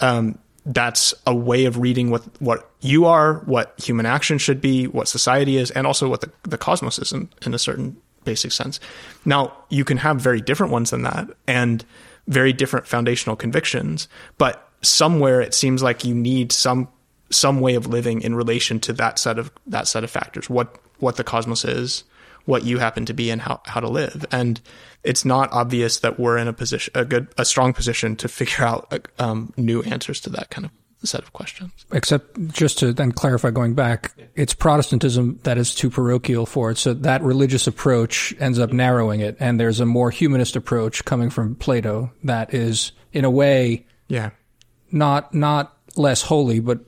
B: um, that's a way of reading what, what you are, what human action should be, what society is, and also what the, the cosmos is in, in a certain basic sense. Now, you can have very different ones than that and very different foundational convictions, but somewhere it seems like you need some some way of living in relation to that set of that set of factors what what the cosmos is what you happen to be and how, how to live. And it's not obvious that we're in a position a good a strong position to figure out um, new answers to that kind of set of questions.
A: Except just to then clarify going back it's protestantism that is too parochial for it. So that religious approach ends up narrowing it. And there's a more humanist approach coming from plato that is in a way
B: yeah
A: not not less holy, but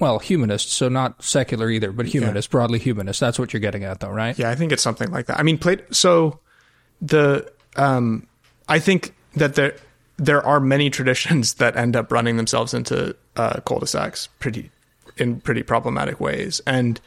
A: well, humanist, so not secular either, but humanist, yeah. broadly humanist. That's what you're getting at, though, right?
B: Yeah, I think it's something like that. I mean, Plato. So the um, I think that there there are many traditions that end up running themselves into uh, cul-de-sacs pretty in pretty problematic ways, and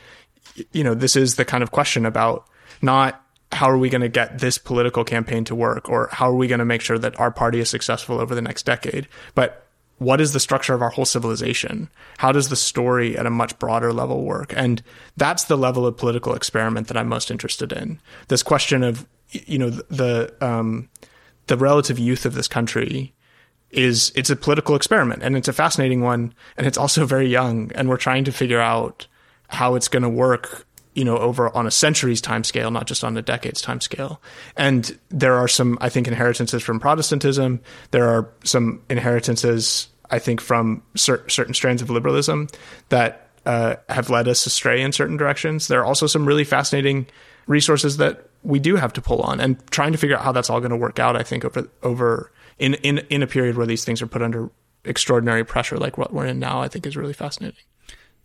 B: you know, this is the kind of question about not how are we going to get this political campaign to work or how are we going to make sure that our party is successful over the next decade, but what is the structure of our whole civilization? How does the story at a much broader level work? And that's the level of political experiment that I'm most interested in. This question of, you know, the, um, the relative youth of this country is, it's a political experiment and it's a fascinating one. And it's also very young. And we're trying to figure out how it's going to work you know, over on a centuries time scale, not just on a decades time scale. And there are some, I think, inheritances from Protestantism. There are some inheritances I think, from cer- certain strands of liberalism that uh, have led us astray in certain directions. There are also some really fascinating resources that we do have to pull on, and trying to figure out how that's all going to work out. I think over over in in in a period where these things are put under extraordinary pressure, like what we're in now, I think is really fascinating.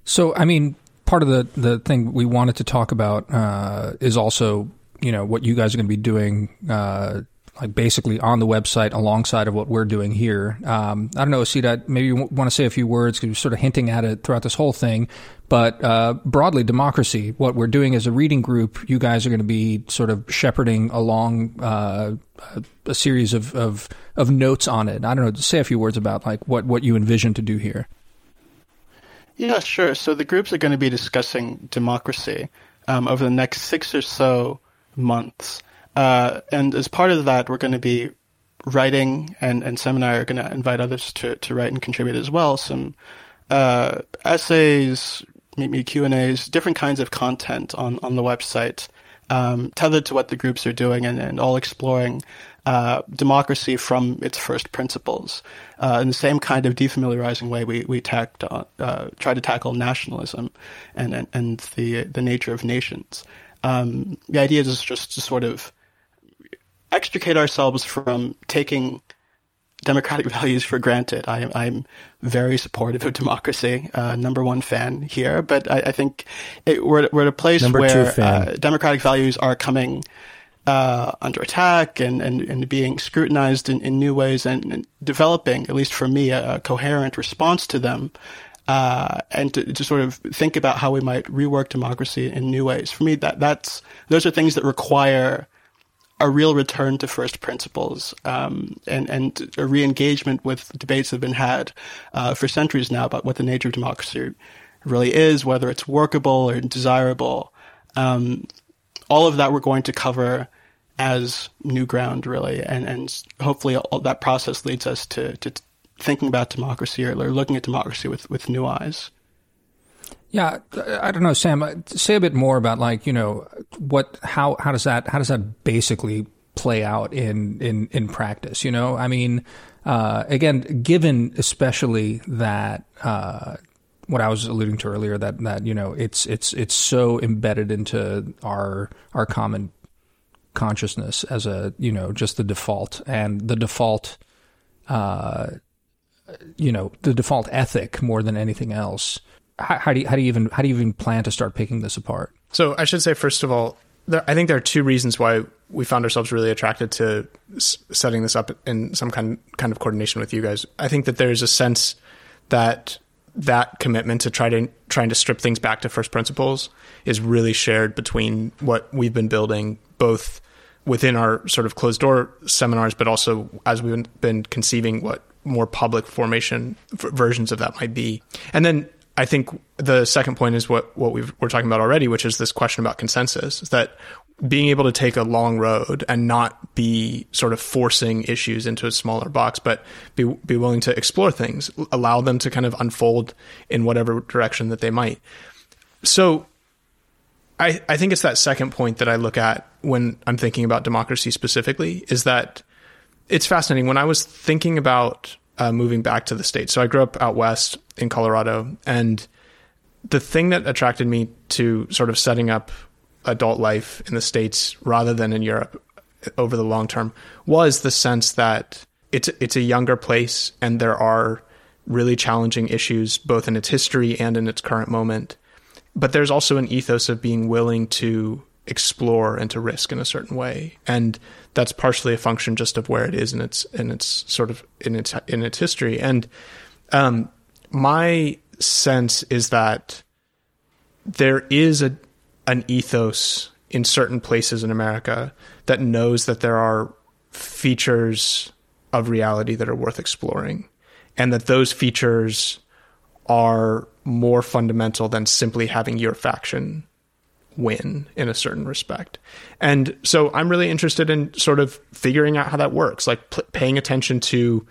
A: So, I mean, part of the the thing we wanted to talk about uh, is also you know what you guys are going to be doing. Uh, like basically on the website alongside of what we're doing here. Um, I don't know, Osita, maybe you want to say a few words because you're sort of hinting at it throughout this whole thing. But uh, broadly, democracy, what we're doing as a reading group, you guys are going to be sort of shepherding along uh, a series of, of, of notes on it. I don't know, say a few words about like what, what you envision to do here.
D: Yeah, sure. So the groups are going to be discussing democracy um, over the next six or so months. Uh, and as part of that, we're going to be writing, and, and Sam and I are going to invite others to, to write and contribute as well. Some uh, essays, maybe Q and A's, different kinds of content on, on the website um, tethered to what the groups are doing and, and all exploring uh, democracy from its first principles uh, in the same kind of defamiliarizing way we we tacked, uh, try to tackle nationalism and, and, and the the nature of nations. Um, the idea is just to sort of extricate ourselves from taking democratic values for granted. I, I'm very supportive of democracy, uh, number one fan here, but I, I think it, we're, we're at a place number where uh, democratic values are coming uh, under attack and, and, and being scrutinized in, in new ways and, and, developing, at least for me, a, a coherent response to them. Uh, and to, to, sort of think about how we might rework democracy in new ways. For me, that that's those are things that require a real return to first principles um, and and a re-engagement with debates that have been had uh, for centuries now about what the nature of democracy really is, whether it's workable or desirable. Um, all of that we're going to cover as new ground, really, and and hopefully that process leads us to to thinking about democracy or looking at democracy with with new eyes.
A: Yeah, I don't know, Sam. Uh, say a bit more about like you know what how how does that how does that basically play out in in in practice? You know, I mean, uh, again, given especially that uh, what I was alluding to earlier that that you know it's it's it's so embedded into our our common consciousness as a you know just the default and the default uh, you know the default ethic more than anything else how, how, do you, how do you even how do you even plan to start picking this apart?
B: So I should say first of all, there, I think there are two reasons why we found ourselves really attracted to s- setting this up in some kind kind of coordination with you guys. I think that there's a sense that that commitment to try to trying to strip things back to first principles is really shared between what we've been building both within our sort of closed door seminars, but also as we've been conceiving what more public formation versions of that might be. And then I think the second point is what what we are talking about already, which is this question about consensus. That being able to take a long road and not be sort of forcing issues into a smaller box, but be be willing to explore things, allow them to kind of unfold in whatever direction that they might. So, I I think it's that second point that I look at when I'm thinking about democracy specifically is that it's fascinating. When I was thinking about uh, moving back to the States. So I grew up out west in Colorado. And the thing that attracted me to sort of setting up adult life in the States rather than in Europe over the long term was the sense that it's it's a younger place and there are really challenging issues both in its history and in its current moment. But there's also an ethos of being willing to explore and to risk in a certain way. And that's partially a function just of where it is in its in its sort of in its in its history. And um, my sense is that there is a an ethos in certain places in America that knows that there are features of reality that are worth exploring, and that those features are more fundamental than simply having your faction win in a certain respect. And so I'm really interested in sort of figuring out how that works, like p- paying attention to.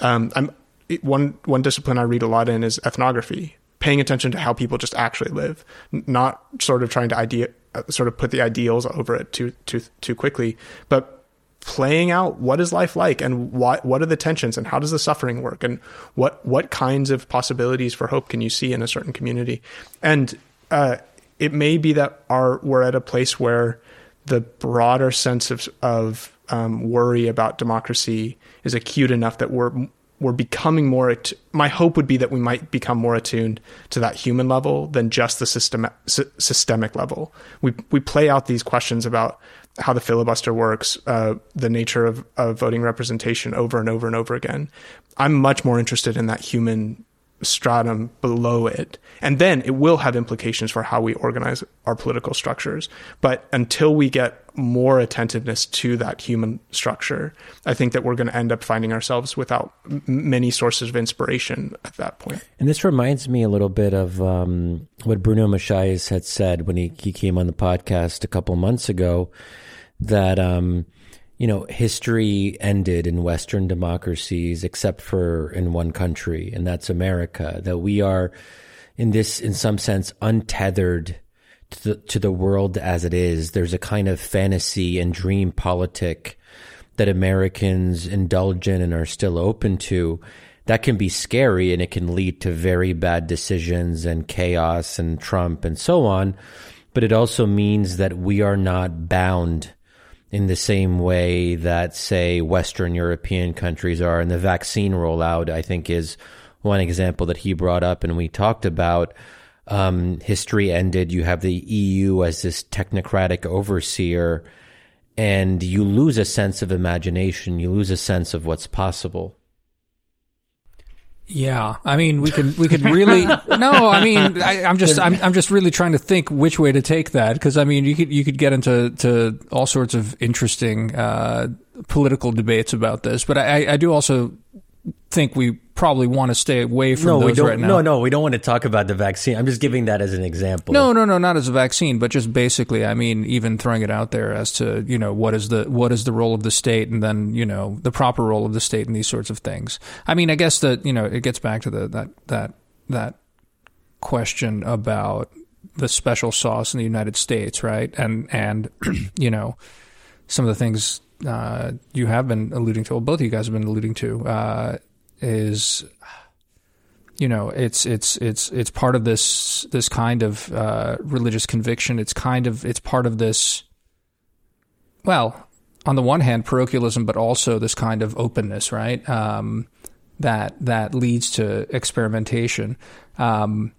B: Um, I'm one one discipline I read a lot in is ethnography, paying attention to how people just actually live, not sort of trying to idea uh, sort of put the ideals over it too too too quickly, but playing out what is life like and what what are the tensions and how does the suffering work and what what kinds of possibilities for hope can you see in a certain community and uh, it may be that our we're at a place where the broader sense of of um, worry about democracy is acute enough that we're we're becoming more. Att- my hope would be that we might become more attuned to that human level than just the system systemic level. We we play out these questions about how the filibuster works, uh, the nature of, of voting representation over and over and over again. I'm much more interested in that human stratum below it. And then it will have implications for how we organize our political structures. But until we get more attentiveness to that human structure, I think that we're going to end up finding ourselves without m- many sources of inspiration at that point.
C: And this reminds me a little bit of um, what Bruno Maçães had said when he, he came on the podcast a couple months ago that. Um, you know, history ended in Western democracies except for in one country, and that's America. That we are, in this, in some sense, untethered to the, to the world as it is. There's a kind of fantasy and dream politic that Americans indulge in and are still open to. That can be scary and it can lead to very bad decisions and chaos and Trump and so on. But it also means that we are not bound in the same way that, say, Western European countries are. And the vaccine rollout, I think, is one example that he brought up and we talked about. Um, history ended. You have the EU as this technocratic overseer, and you lose a sense of imagination. You lose a sense of what's possible.
A: Yeah, I mean, we could we could really no. I mean, I, am just I'm I'm just really trying to think which way to take that because I mean, you could you could get into to all sorts of interesting uh, political debates about this, but I I do also think we probably want to stay away from
C: no,
A: those
C: we don't,
A: right now.
C: No, no, we don't want to talk about the vaccine. I'm just giving that as an example.
A: No, no, no, not as a vaccine, but just basically, I mean, even throwing it out there as to you know what is the what is the role of the state, and then you know the proper role of the state in these sorts of things. I mean, I guess that you know it gets back to the that that that question about the special sauce in the United States, right? And and you know some of the things uh, you have been alluding to, well, both of you guys have been alluding to, uh, is you know it's it's it's it's part of this this kind of uh, religious conviction. It's kind of it's part of this. Well, on the one hand, parochialism, but also this kind of openness, right? Um, that that leads to experimentation. Um,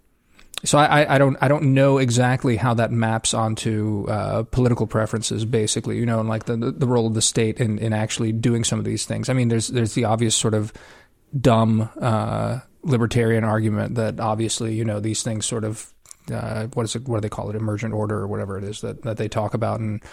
A: so I, I don't I don't know exactly how that maps onto uh, political preferences, basically, you know, and like the the role of the state in, in actually doing some of these things. I mean, there's there's the obvious sort of dumb uh, libertarian argument that obviously, you know, these things sort of uh, what is it? What do they call it? Emergent order or whatever it is that that they talk about and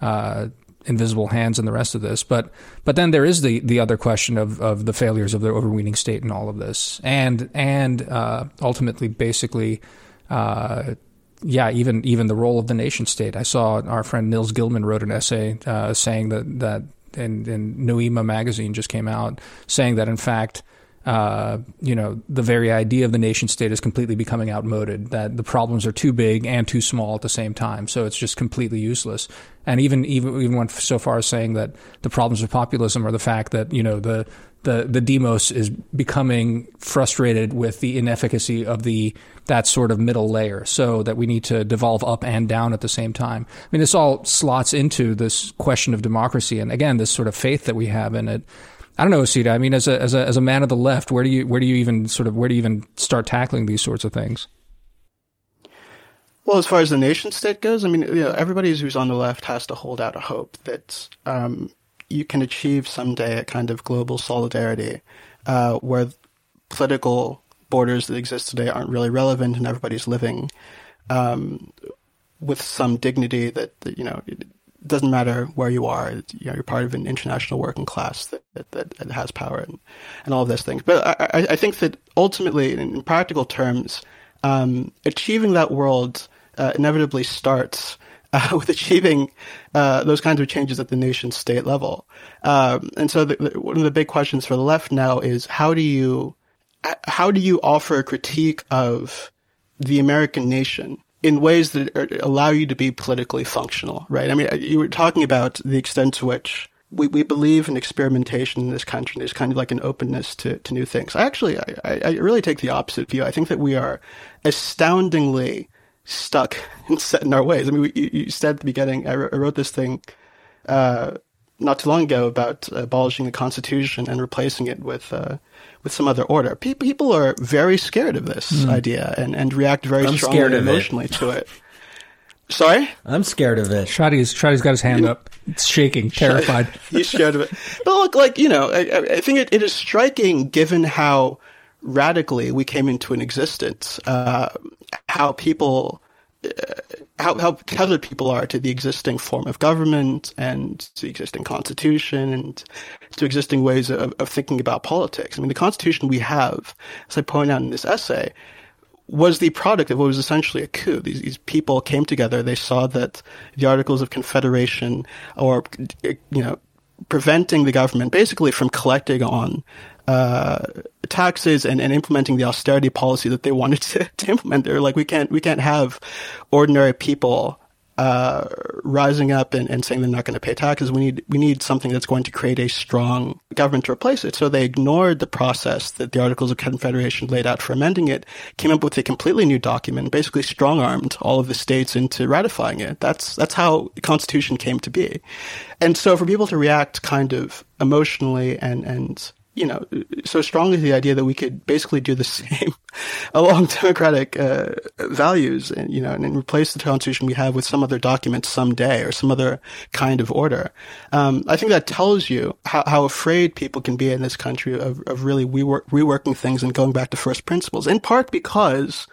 A: uh, invisible hands and the rest of this. But but then there is the the other question of of the failures of the overweening state and all of this, and and uh, ultimately, basically. Uh, yeah, even even the role of the nation state. I saw our friend Nils Gilman wrote an essay uh, saying that that in, in Noema magazine just came out saying that in fact uh, you know, the very idea of the nation state is completely becoming outmoded, that the problems are too big and too small at the same time. So it's just completely useless. And even, even, even went so far as saying that the problems of populism are the fact that, you know, the, the, the demos is becoming frustrated with the inefficacy of the, that sort of middle layer. So that we need to devolve up and down at the same time. I mean, this all slots into this question of democracy. And again, this sort of faith that we have in it. I don't know, Osita. I mean, as a as a as a man of the left, where do you where do you even sort of where do you even start tackling these sorts of things?
D: Well, as far as the nation state goes, I mean, you know, everybody who's on the left has to hold out a hope that um, you can achieve someday a kind of global solidarity uh, where political borders that exist today aren't really relevant and everybody's living um, with some dignity that, that you know doesn't matter where you are. You know, you're part of an international working class that, that, that has power and, and all of those things. But I, I think that ultimately, in practical terms, um, achieving that world uh, inevitably starts uh, with achieving uh, those kinds of changes at the nation state level. Um, and so, the, the, one of the big questions for the left now is how do you how do you offer a critique of the American nation in ways that allow you to be politically functional, right? I mean, you were talking about the extent to which we, we believe in experimentation in this country. There's kind of like an openness to, to new things. I actually, I, I really take the opposite view. I think that we are astoundingly stuck and set in our ways. I mean, we, you, said at the beginning, I, wrote this thing, uh, not too long ago about abolishing the Constitution and replacing it with uh, with some other order. people are very scared of this mm. idea and, and react very
C: I'm
D: strongly emotionally it. to it. Sorry,
C: I'm scared of it.
A: Shadi's Shadi's got his hand up, it's shaking, terrified.
D: He's scared of it. But look, like you know, I, I think it, it is striking given how radically we came into an existence, uh, how people Uh, how, how tethered people are to the existing form of government and to the existing constitution and to existing ways of, of thinking about politics. I mean, the constitution we have, as I point out in this essay, was the product of what was essentially a coup. These, these people came together. They saw that the Articles of Confederation, or you know, preventing the government basically from collecting on uh, taxes and, and implementing the austerity policy that they wanted to, to implement. They're like, we can't we can't have ordinary people uh, rising up and, and saying they're not going to pay taxes. We need we need something that's going to create a strong government to replace it. So they ignored the process that the Articles of Confederation laid out for amending it, came up with a completely new document, basically strong armed all of the states into ratifying it. That's that's how the Constitution came to be. And so for people to react kind of emotionally and and you know, so strongly the idea that we could basically do the same along democratic uh, values and, you know, and, and, replace the constitution we have with some other document someday or some other kind of order. Um, I think that tells you how, how, afraid people can be in this country of, of really rework, reworking things and going back to first principles, in part because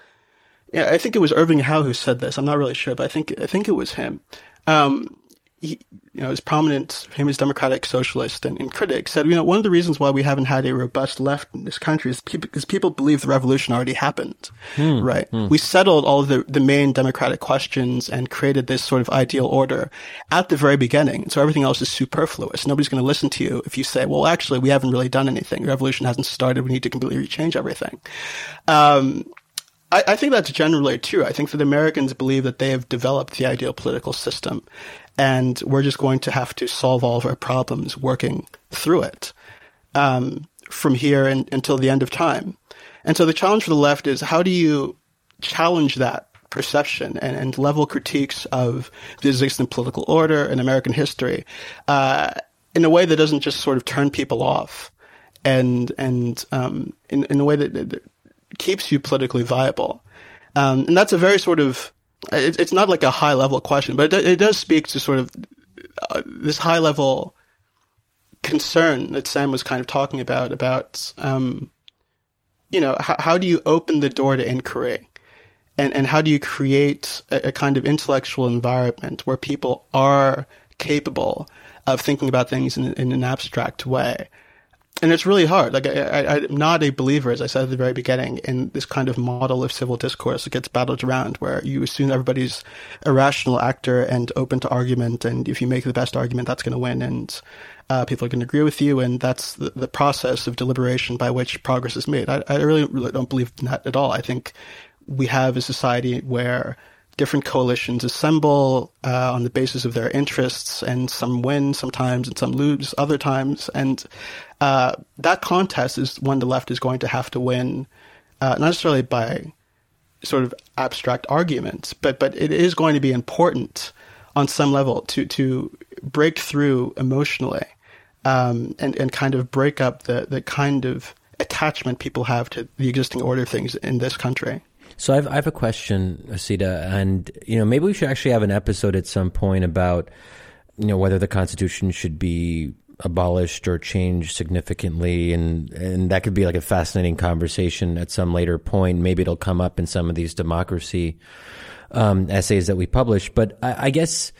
D: yeah, I think it was Irving Howe who said this. I'm not really sure, but I think, I think it was him. Um, he, you know, his prominent, famous democratic socialist and, and, critic said, you know, one of the reasons why we haven't had a robust left in this country is because people believe the revolution already happened, hmm. right? Hmm. We settled all the, the main democratic questions and created this sort of ideal order at the very beginning. So everything else is superfluous. Nobody's going to listen to you if you say, well, actually, we haven't really done anything. The revolution hasn't started. We need to completely change everything. Um, I think that's generally true. I think that Americans believe that they have developed the ideal political system and we're just going to have to solve all of our problems working through it um, from here in, until the end of time. And so the challenge for the left is how do you challenge that perception and, and level critiques of the existing political order and American history uh, in a way that doesn't just sort of turn people off and and um, in, in a way that, that keeps you politically viable. Um, and that's a very sort of it, it's not like a high level question, but it, it does speak to sort of uh, this high level concern that Sam was kind of talking about about um, you know how, how do you open the door to inquiry? And and how do you create a, a, kind of intellectual environment where people are capable of thinking about things in, in an abstract way and it's really hard. Like I, am not a believer, as I said at the very beginning, in this kind of model of civil discourse that gets battled around, where you assume everybody's a rational actor and open to argument, and if you make the best argument, that's going to win, and uh, people are going to agree with you, and that's the, the, process of deliberation by which progress is made. I, I really, really don't believe in that at all. I think we have a society where different coalitions assemble uh, on the basis of their interests, and some win sometimes, and some lose other times. And uh, that contest is one the left is going to have to win, uh, not necessarily by sort of abstract arguments, but but it is going to be important on some level to to break through emotionally, um, and and kind of break up the the kind of attachment people have to the existing order of things in this country.
C: So I've I have a question, Osita, and you know maybe we should actually have an episode at some point about you know whether the Constitution should be abolished or changed significantly, and and that could be like a fascinating conversation at some later point. Maybe it'll come up in some of these democracy um, essays that we publish. But I, I guess,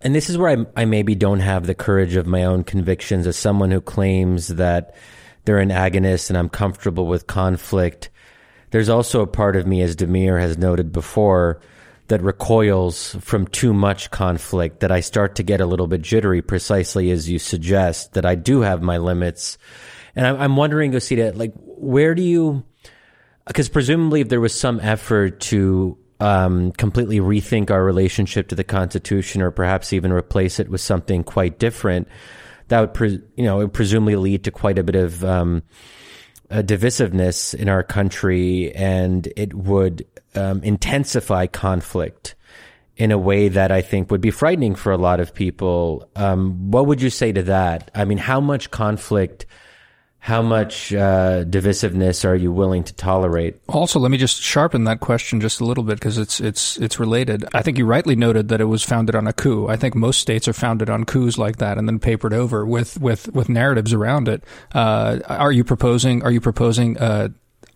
C: and this is where I, I maybe don't have the courage of my own convictions as someone who claims that they're an agonist and I'm comfortable with conflict there's also a part of me, as Damir has noted before, that recoils from too much conflict, that I start to get a little bit jittery, precisely as you suggest, that I do have my limits. And I'm, wondering, Osita, like, where do you, because presumably if there was some effort to um, completely rethink our relationship to the Constitution or perhaps even replace it with something quite different, that would, pre- you know, it would presumably lead to quite a bit of, um, divisiveness in our country and it would um, intensify conflict in a way that I think would be frightening for a lot of people. Um, what would you say to that? I mean, how much conflict how much uh, divisiveness are you willing to tolerate?
A: Also, let me just sharpen that question just a little bit because it's it's it's related. I think you rightly noted that it was founded on a coup. I think most states are founded on coups like that and then papered over with with with narratives around it. Uh, are you proposing? Are you proposing? Uh,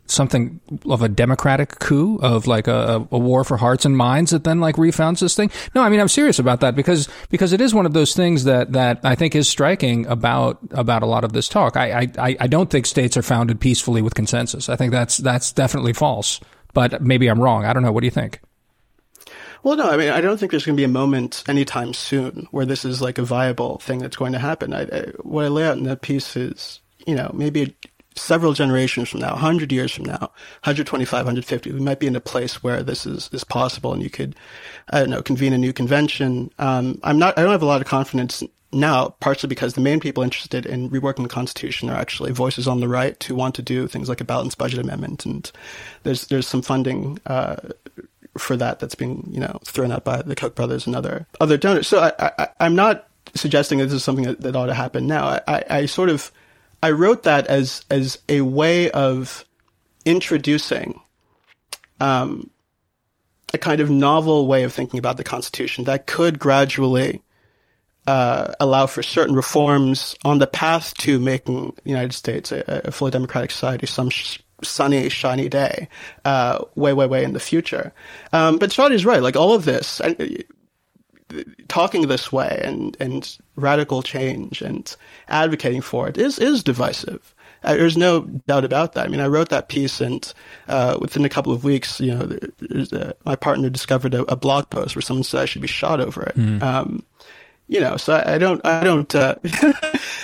A: something of a democratic coup of like a, a, war for hearts and minds that then like refounds this thing. No, I mean I'm serious about that because because it is one of those things that that I think is striking about about a lot of this talk. I I I don't think states are founded peacefully with consensus. I think that's that's definitely false. But maybe I'm wrong. I don't know. What do you think?
D: Well, no, I mean, I don't think there's going to be a moment anytime soon where this is like a viable thing that's going to happen. I, I, what I lay out in that piece is, you know, maybe several generations from now, 100 years from now, 125, 150, we might be in a place where this is, is possible and you could, I don't know, convene a new convention. Um, I'm not, I don't have a lot of confidence now, partially because the main people interested in reworking the Constitution are actually voices on the right who want to do things like a balanced budget amendment. And there's, there's some funding, uh, for that that's being, you know, thrown out by the Koch brothers and other, other donors. So I, I, I'm not suggesting that this is something that, that ought to happen now. I, I sort of, I wrote that as as a way of introducing um, a kind of novel way of thinking about the Constitution that could gradually uh, allow for certain reforms on the path to making the United States a, a fully democratic society some sh- sunny, shiny day, uh, way, way, way in the future. Um, but is right. Like all of this, talking this way and, and radical change and advocating for it is, is divisive. Uh, there's no doubt about that. I mean, I wrote that piece and, uh, within a couple of weeks, you know, uh, my partner discovered a, a, blog post where someone said I should be shot over it. Mm. Um, you know, so I, I don't, I don't, uh,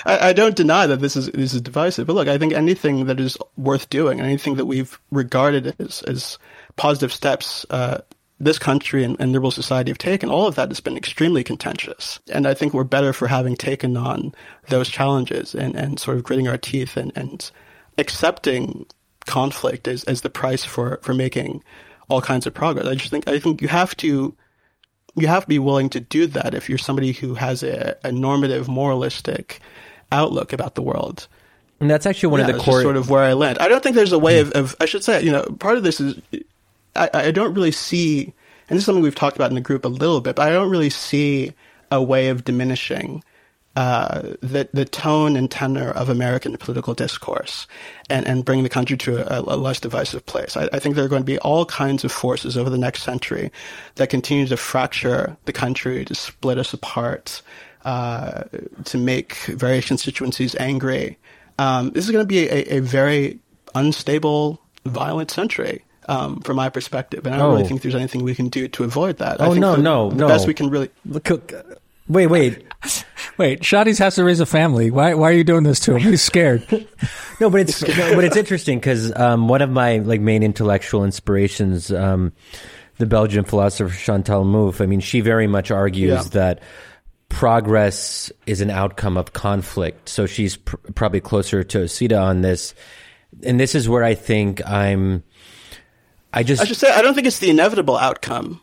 D: I, I, don't deny that this is this is divisive. But look, I think anything that is worth doing, anything that we've regarded as as positive steps uh, this country and, and, liberal society have taken, all of that has been extremely contentious. And I think we're better for having taken on those challenges and, and sort of gritting our teeth and, and accepting conflict as, as the price for, for making all kinds of progress. I just think, I think you have to, you have to be willing to do that if you're somebody who has a, a normative, moralistic outlook about the world.
C: And that's actually one
D: yeah,
C: of the core.
D: sort of where I land. I don't think there's a way hmm. of, of, I should say, you know, part of this is I, I don't really see, and this is something we've talked about in the group a little bit, but I don't really see a way of diminishing uh, the the tone and tenor of American political discourse and, and bring the country to a, a less divisive place. I, I, think there are going to be all kinds of forces over the next century that continue to fracture the country, to split us apart, uh, to make various constituencies angry. Um, this is going to be a, a very unstable, violent century um, from my perspective. And I don't oh. really think there's anything we can do to avoid that.
C: Oh, no,
D: the,
C: no,
D: the
C: no.
D: best we can really.
C: Wait, wait.
A: Wait, Shadi's has to raise a family. Why, why are you doing this to him? He's scared.
C: no, but it's no, but it's interesting because um, one of my like main intellectual inspirations, um, the Belgian philosopher Chantal Mouffe. I mean, she very much argues yeah. that progress is an outcome of conflict. So she's pr- probably closer to Osita on this, and this is where I think I'm I just
D: I should say I don't think it's the inevitable outcome.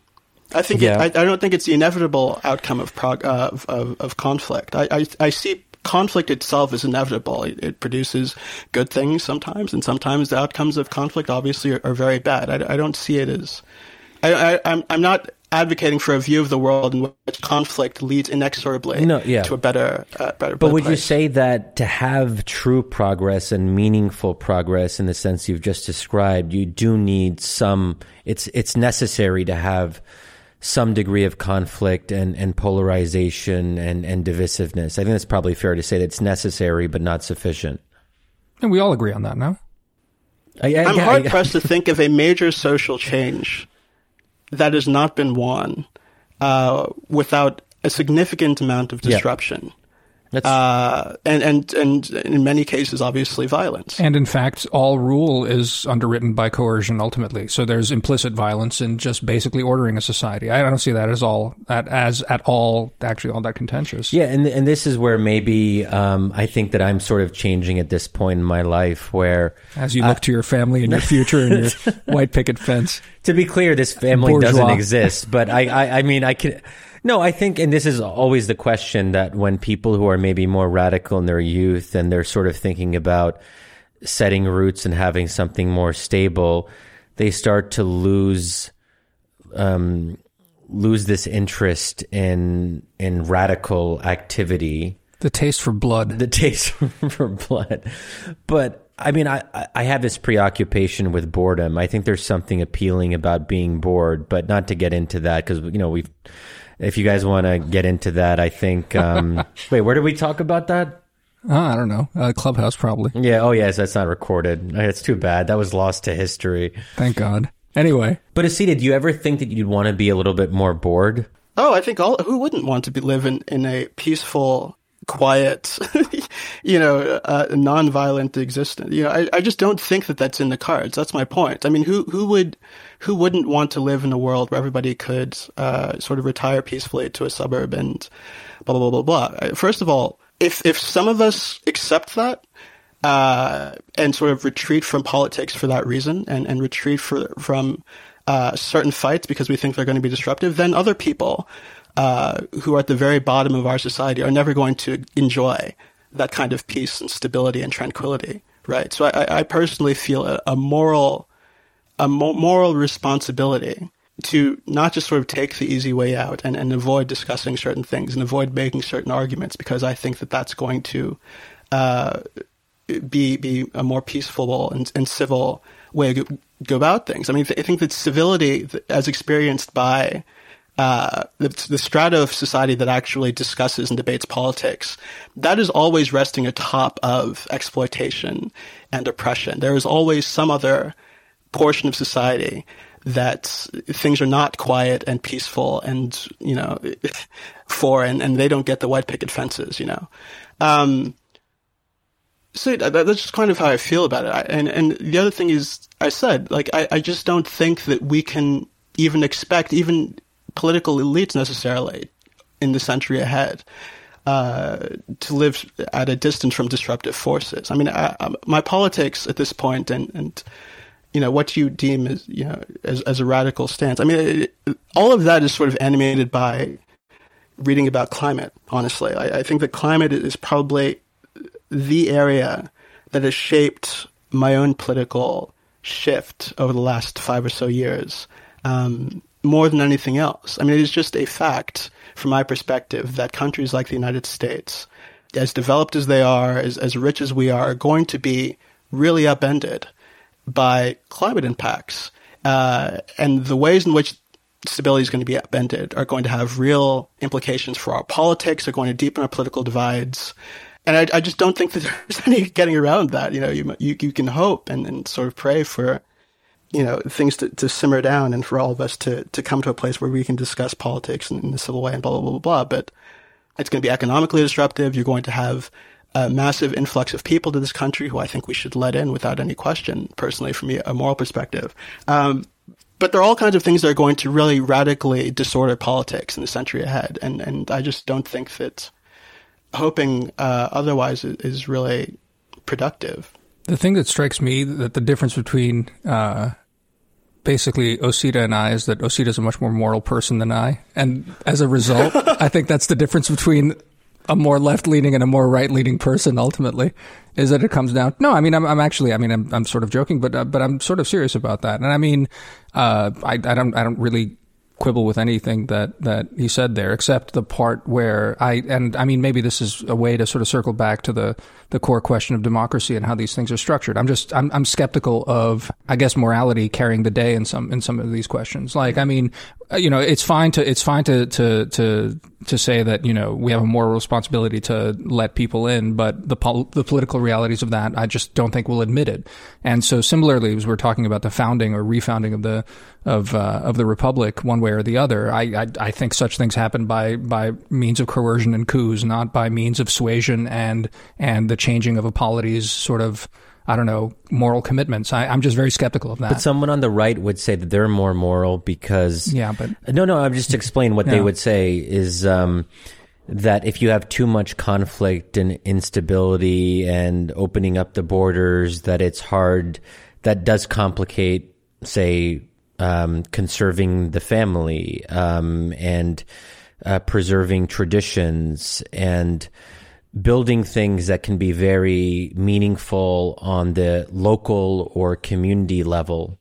D: I think yeah. it, I, I, don't think it's the inevitable outcome of prog- uh, of, of, of, conflict. I, I, I see conflict itself as inevitable. It, it, produces good things sometimes, and sometimes the outcomes of conflict obviously are, are very bad. I, I, don't see it as I, I, I'm I'm not advocating for a view of the world in which conflict leads inexorably no, yeah. to a better, uh, better.
C: But would
D: place.
C: you say that to have true progress and meaningful progress in the sense you've just described, you do need some? It's it's necessary to have some degree of conflict and, and polarization and, and divisiveness. I think it's probably fair to say that it's necessary but not sufficient.
A: And we all agree on that, no?
D: I, am hard pressed to think of a major social change that has not been won uh, without a significant amount of disruption. Yeah. Uh, and, and, and in many cases, obviously violence.
A: And in fact, all rule is underwritten by coercion ultimately. So there's implicit violence in just basically ordering a society. I don't see that as all, that as at all actually all that contentious.
C: Yeah. And, and this is where maybe, um, I think that I'm sort of changing at this point in my life where.
A: As you look to your family and your future and your white picket fence.
C: To be clear, this family Bourgeois. doesn't exist, but I, I, I mean, I can, no, I think, and this is always the question that when people who are maybe more radical in their youth and they're sort of thinking about setting roots and having something more stable, they start to lose, um, lose this interest in in radical activity.
A: The taste for blood.
C: The taste for blood. But I mean, I, I have this preoccupation with boredom. I think there's something appealing about being bored, but not to get into that because, you know, we've if you guys want to get into that, I think. Um, wait, where did we talk about that?
A: Uh, I don't know. Uh, Clubhouse, probably.
C: Yeah. Oh, yes. That's not recorded. It's too bad. That was lost to history.
A: Thank God. Anyway.
C: But Osita, did you ever think that you'd want to be a little bit more bored?
D: Oh, I think all who wouldn't want to be live in, in a peaceful, quiet, you know, uh, non-violent existence. You know, I, I just don't think that that's in the cards. That's my point. I mean, who who would who wouldn't want to live in a world where everybody could uh, sort of retire peacefully to a suburb and blah blah blah blah blah. First of all, if if some of us accept that uh, and sort of retreat from politics for that reason and and retreat for, from uh, certain fights because we think they're going to be disruptive, then other people uh, who are at the very bottom of our society are never going to enjoy that kind of peace and stability and tranquility, right? So I, I personally feel a, a moral, a mo- moral responsibility to not just sort of take the easy way out and, and avoid discussing certain things and avoid making certain arguments because I think that that's going to uh, be be a more peaceful and, and civil way to go, go about things. I mean, I think that civility, as experienced by uh, the, the strata of society that actually discusses and debates politics, that is always resting atop of exploitation and oppression. There is always some other portion of society that things are not quiet and peaceful and, you know, for, and, and they don't get the white picket fences, you know. Um, so that's just kind of how I feel about it. I, and, and the other thing is, I said, like, I, I just don't think that we can even expect, even political elites necessarily in the century ahead, uh, to live at a distance from disruptive forces. I mean, I, I, my politics at this point and, and, you know, what you deem as, you know, as, as a radical stance. I mean, it, all of that is sort of animated by reading about climate, honestly. I, I think that climate is probably the area that has shaped my own political shift over the last five or so years um, more than anything else. I mean, it is just a fact from my perspective that countries like the United States, as developed as they are, as, as rich as we are, are going to be really upended by climate impacts. Uh, and the ways in which stability is going to be upended are going to have real implications for our politics, are going to deepen our political divides and I, I, just don't think that there's any getting around that. You know, you you, you can hope and, and sort of pray for, you know, things to, to simmer down and for all of us to, to come to a place where we can discuss politics in, the civil way and blah, blah, blah, blah, blah. But it's going to be economically disruptive. You're going to have a massive influx of people to this country who I think we should let in without any question, personally, from a moral perspective. Um, but there are all kinds of things that are going to really radically disorder politics in the century ahead. And, and I just don't think that hoping uh, otherwise is really productive.
A: The thing that strikes me that the difference between uh, basically Osita and I is that Osita is a much more moral person than I, and as a result, I think that's the difference between a more left leaning and a more right leaning person. Ultimately, is that it comes down. No, I mean I'm, I'm actually I mean I'm, I'm sort of joking, but uh, but I'm sort of serious about that. And I mean uh, I I don't I don't really quibble with anything that, that he said there, except the part where I, and I mean, maybe this is a way to sort of circle back to the, the core question of democracy and how these things are structured. I'm just, I'm, I'm skeptical of, I guess, morality carrying the day in some, in some of these questions. Like, I mean, uh, you know, it's fine to, it's fine to, to, to, to say that, you know, we have a moral responsibility to let people in, but the, pol- the political realities of that, I just don't think we'll admit it. And so similarly, as we're talking about the founding or refounding of the, of, uh, of the republic, one way or the other, I, I, I think such things happen by, by means of coercion and coups, not by means of suasion and, and the changing of a polity's sort of, I don't know, moral commitments. I, am just very skeptical of that.
C: But someone on the right would say that they're more moral because.
A: Yeah, but.
C: No, no, I'm just explaining what yeah. they would say is um, that if you have too much conflict and instability and opening up the borders, that it's hard, that does complicate, say, um, conserving the family um, and uh, preserving traditions and building things that can be very meaningful on the local or community level.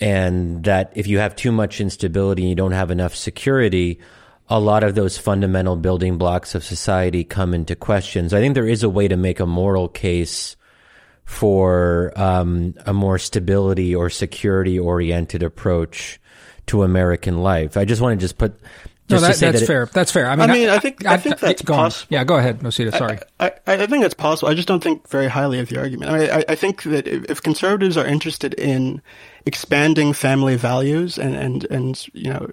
C: And that if you have too much instability and you don't have enough security, a lot of those fundamental building blocks of society come into question. So I think there is a way to make a moral case for um, a more stability or security oriented approach to American life. I just want to just put Just
A: no, that, that's that fair. That's fair. I mean,
D: I, mean, I, I think I, I think that's possible.
A: Yeah, go ahead, Osita. Sorry.
D: I, I, think that's possible. I just don't think very highly of the argument. I mean, I, I think that if, if, conservatives are interested in expanding family values and and and you know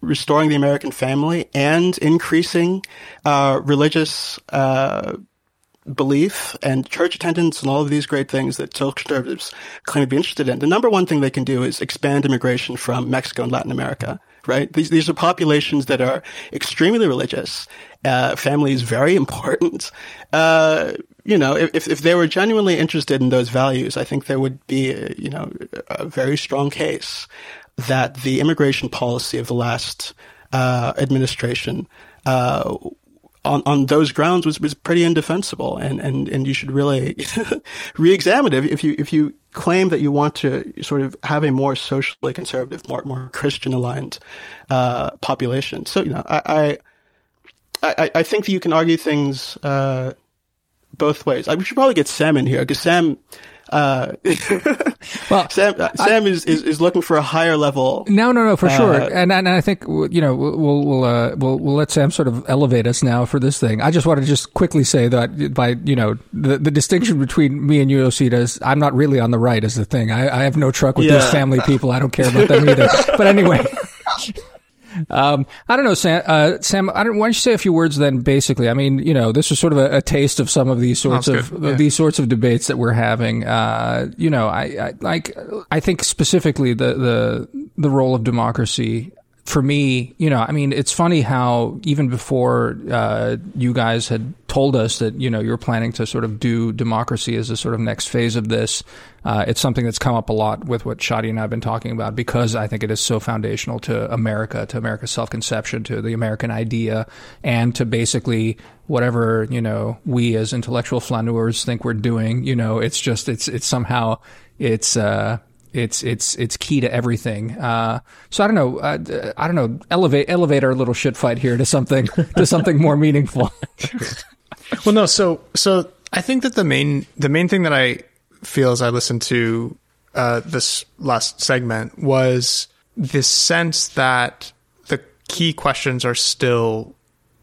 D: restoring the American family and increasing uh, religious uh, belief and church attendance and all of these great things that social conservatives claim to be interested in. The number one thing they can do is expand immigration from Mexico and Latin America. Right? These these are populations that are extremely religious. Uh, family is very important. Uh, you know, if if they were genuinely interested in those values, I think there would be, a, you know, a very strong case that the immigration policy of the last uh, administration uh, on, on those grounds was, was pretty indefensible and, and, and you should really re-examine it if you, if you claim that you want to sort of have a more socially conservative, more, more Christian aligned, uh, population. So, you know, I, I, I, think that you can argue things, uh, both ways. I, we should probably get Sam in here because Sam, uh, well, Sam, uh, Sam I, is, is, is looking for a higher level.
A: No, no, no, for uh, sure. And, and I think you know we'll we'll uh, we'll we'll let Sam sort of elevate us now for this thing. I just want to just quickly say that by you know the the distinction between me and you, Osita, is I'm not really on the right is the thing. I, I have no truck with yeah. these family people. I don't care about them either. but anyway. Um, I don't know, Sam. Uh, Sam, I don't, why don't you say a few words then? Basically, I mean, you know, this was sort of a, a taste of some of these sorts of yeah. these sorts of debates that we're having. Uh, you know, I, I like. I think specifically the the the role of democracy for me, you know, I mean, it's funny how even before uh, you guys had told us that you know you're planning to sort of do democracy as a sort of next phase of this, uh, it's something that's come up a lot with what Shadi and I have been talking about because I think it is so foundational to America, to America's self-conception, to the American idea, and to basically whatever you know we as intellectual flaneurs think we're doing. You know, it's just it's it's somehow it's. Uh, it's it's it's key to everything. Uh, so I don't know. Uh, I don't know. Elevate elevate our little shit fight here to something to something more meaningful.
B: well, no. So so I think that the main the main thing that I feel as I listened to uh, this last segment was this sense that the key questions are still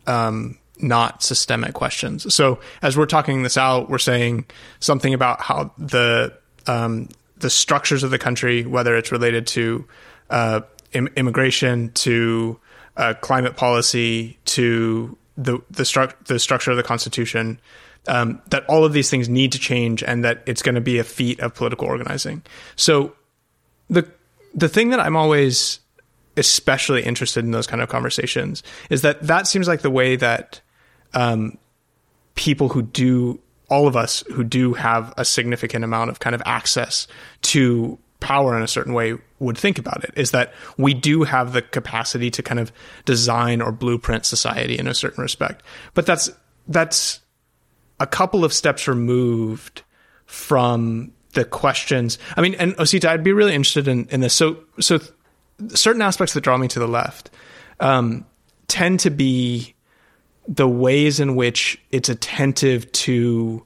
B: um, not systemic questions. So as we're talking this out, we're saying something about how the um, the structures of the country, whether it's related to uh, Im- immigration, to uh, climate policy, to the the, stru- the structure of the Constitution, um, that all of these things need to change, and that it's going to be a feat of political organizing. So, the the thing that I'm always especially interested in those kind of conversations is that that seems like the way that um, people who do all of us who do have a significant amount of kind of access to power in a certain way would think about it is that we do have the capacity to kind of design or blueprint society in a certain respect. But that's that's a couple of steps removed from the questions. I mean and osita i'd be really interested in, in this. So so certain aspects that draw me to the left um, tend to be the ways in which it's attentive to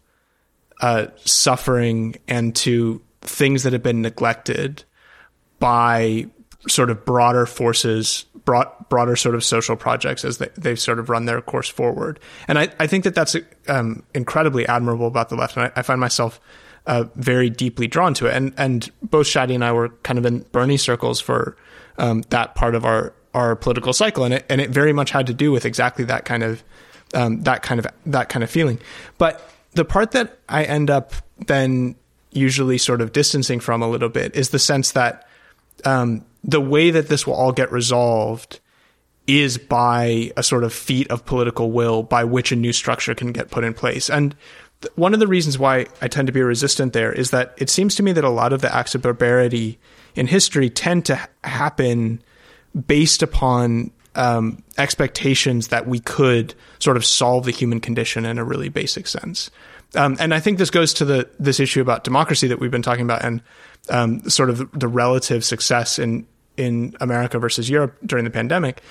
B: uh, suffering and to things that have been neglected by sort of broader forces, broad, broader sort of social projects as they, they've sort of run their course forward. And I, I think that that's um, incredibly admirable about the left. And I, I find myself uh, very deeply drawn to it. And, and both Shadi and I were kind of in Bernie circles for um, that part of our, our political cycle. And it, and it very much had to do with exactly that kind of, um, that kind of, that kind of feeling. But the part that I end up then usually sort of distancing from a little bit is the sense that um, the way that this will all get resolved is by a sort of feat of political will by which a new structure can get put in place. And th- one of the reasons why I tend to be resistant there is that it seems to me that a lot of the acts of barbarity in history tend to ha- happen based upon um, expectations that we could sort of solve the human condition in a really basic sense. Um, and I think this goes to the this issue about democracy that we've been talking about and um, sort of the, the relative success in in America versus Europe during the pandemic.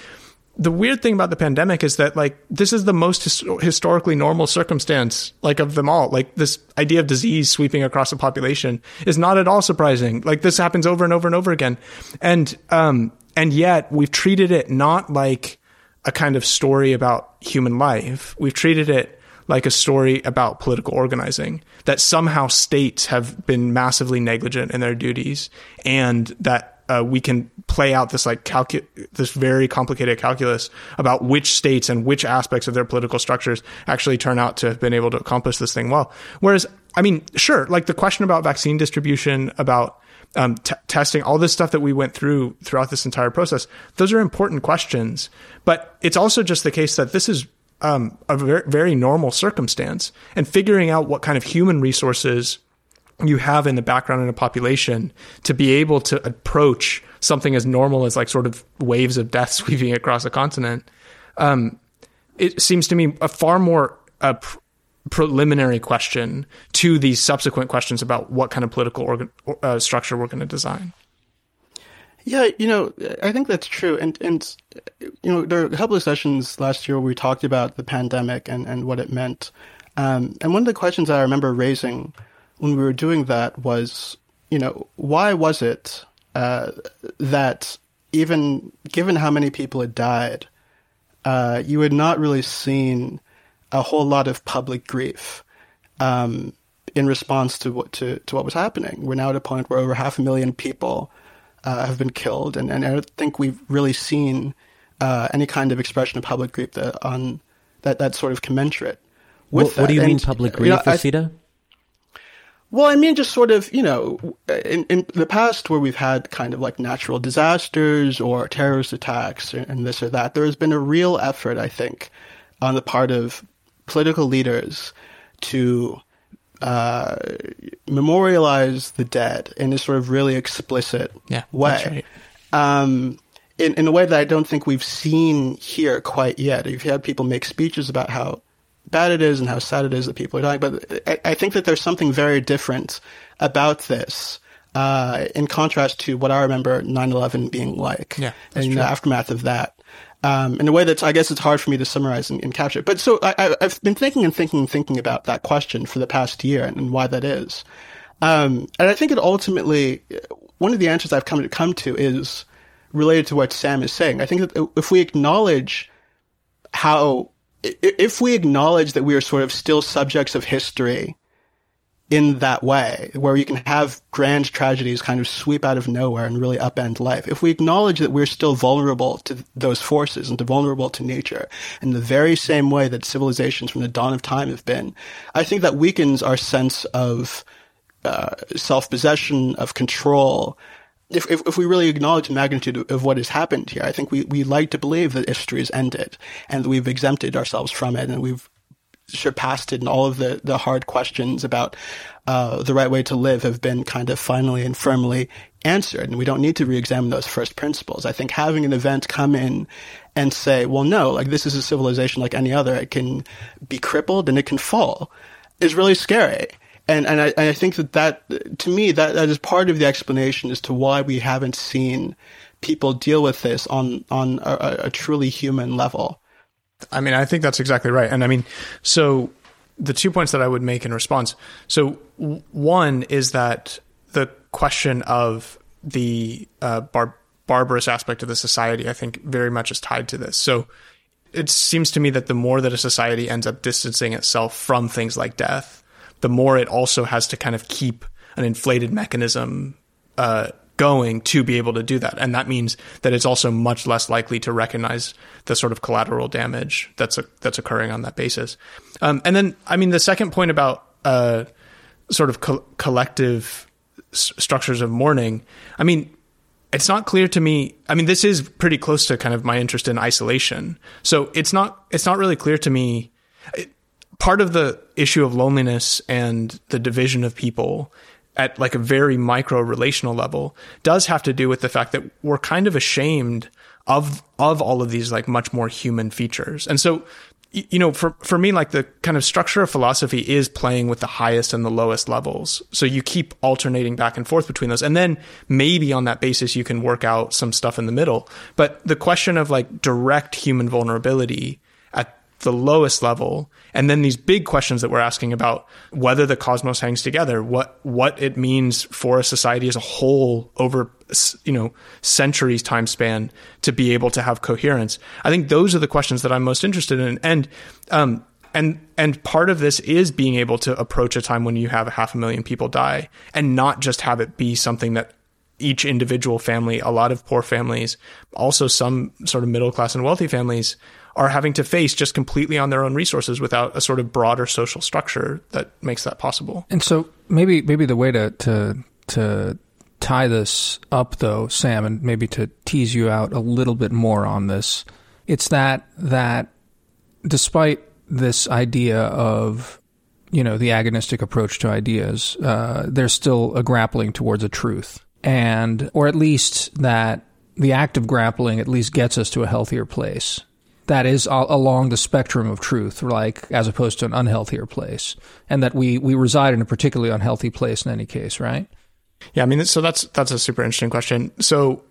B: The weird thing about the pandemic is that like this is the most his- historically normal circumstance like of them all. Like this idea of disease sweeping across a population is not at all surprising. Like this happens over and over and over again, and um, and yet we've treated it not like a kind of story about human life. We've treated it like a story about political organizing that somehow states have been massively negligent in their duties and that uh, we can play out this like calcu- this very complicated calculus about which states and which aspects of their political structures actually turn out to have been able to accomplish this thing well. Whereas, I mean, sure, like the question about vaccine distribution, about um, t- testing, all this stuff that we went through throughout this entire process, those are important questions. But it's also just the case that this is um, a very, very normal circumstance, and figuring out what kind of human resources you have in the background in a population to be able to approach something as normal as like sort of waves of death sweeping across a continent. Um, it seems to me a far more uh, pr- preliminary question to these subsequent questions about what kind of political organ- uh, structure we're going to design.
D: Yeah, you know, I think that's true. And, and, you know, there are a couple of sessions last year where we talked about the pandemic and, and what it meant. Um, and one of the questions I remember raising when we were doing that was, you know, why was it uh, that even given how many people had died, uh, you had not really seen a whole lot of public grief um, in response to what to, to what was happening. We're now at a point where over half a million people uh, have been killed, and, and I don't think we've really seen uh, any kind of expression of public grief that on that that's sort of commensurate.
C: With what, what do you and, mean public grief, you know,
D: well, I mean, just sort of, you know, in, in the past where we've had kind of like natural disasters or terrorist attacks and this or that, there has been a real effort, I think, on the part of political leaders to uh, memorialize the dead in a sort of really explicit
B: yeah,
D: way. Right. Um, in, in a way that I don't think we've seen here quite yet. You've had people make speeches about how bad it is and how sad it is that people are dying. But I, I think that there's something very different about this. Uh, in contrast to what I remember 9/11 being like,
B: yeah,
D: in true. the aftermath of that, um, in a way that I guess it's hard for me to summarize and, and capture. But so I, have been thinking and thinking and thinking about that question for the past year and, and why that is. Um, and I think it ultimately, one of the answers I've come to come to is related to what Sam is saying. I think that if we acknowledge how if we acknowledge that we are sort of still subjects of history in that way, where you can have grand tragedies kind of sweep out of nowhere and really upend life, if we acknowledge that we're still vulnerable to those forces and vulnerable to nature in the very same way that civilizations from the dawn of time have been, I think that weakens our sense of uh, self-possession, of control, if, if, if, we really acknowledge the magnitude of what has happened here, I think we, we like to believe that history is ended and we've exempted ourselves from it and we've surpassed it and all of the, the hard questions about uh, the right way to live have been kind of finally and firmly answered and we don't need to re-examine those first principles. I think having an event come in and say, well, no, like this is a civilization like any other. It can be crippled and it can fall is really scary and and I, I think that that to me that that is part of the explanation as to why we haven't seen people deal with this on on a, a truly human level.
B: I mean, I think that's exactly right, and I mean, so the two points that I would make in response. So one is that the question of the uh, bar- barbarous aspect of the society, I think, very much is tied to this. So it seems to me that the more that a society ends up distancing itself from things like death, the more it also has to kind of keep an inflated mechanism uh, going to be able to do that. And that means that it's also much less likely to recognize the sort of collateral damage that's a, that's occurring on that basis. Um, and then, I mean, the second point about uh, sort of co- collective s- structures of mourning, I mean, it's not clear to me. I mean, this is pretty close to kind of my interest in isolation. So it's not it's not really clear to me. It, part of the issue of loneliness and the division of people at like a very micro relational level does have to do with the fact that we're kind of ashamed of of all of these like much more human features. And so you know for for me like the kind of structure of philosophy is playing with the highest and the lowest levels. So you keep alternating back and forth between those and then maybe on that basis you can work out some stuff in the middle. But the question of like direct human vulnerability at the lowest level and then these big questions that we're asking about whether the cosmos hangs together what what it means for a society as a whole over you know centuries time span to be able to have coherence. I think those are the questions that i'm most interested in. And um and and part of this is being able to approach a time when you have a half a million people die and not just have it be something that each individual family, a lot of poor families, also some sort of middle class and wealthy families are having to face just completely on their own resources without a sort of broader social structure that makes that possible.
A: And so maybe maybe the way to to to tie this up though, Sam, and maybe to tease you out a little bit more on this, it's that that despite this idea of you know the agonistic approach to ideas, uh, there's still a grappling towards a truth, and or at least that the act of grappling at least gets us to a healthier place. That is along the spectrum of truth, like as opposed to an unhealthier place, and that we we reside in a particularly unhealthy place in any case, right?
B: Yeah, I mean, so that's that's a super interesting question. So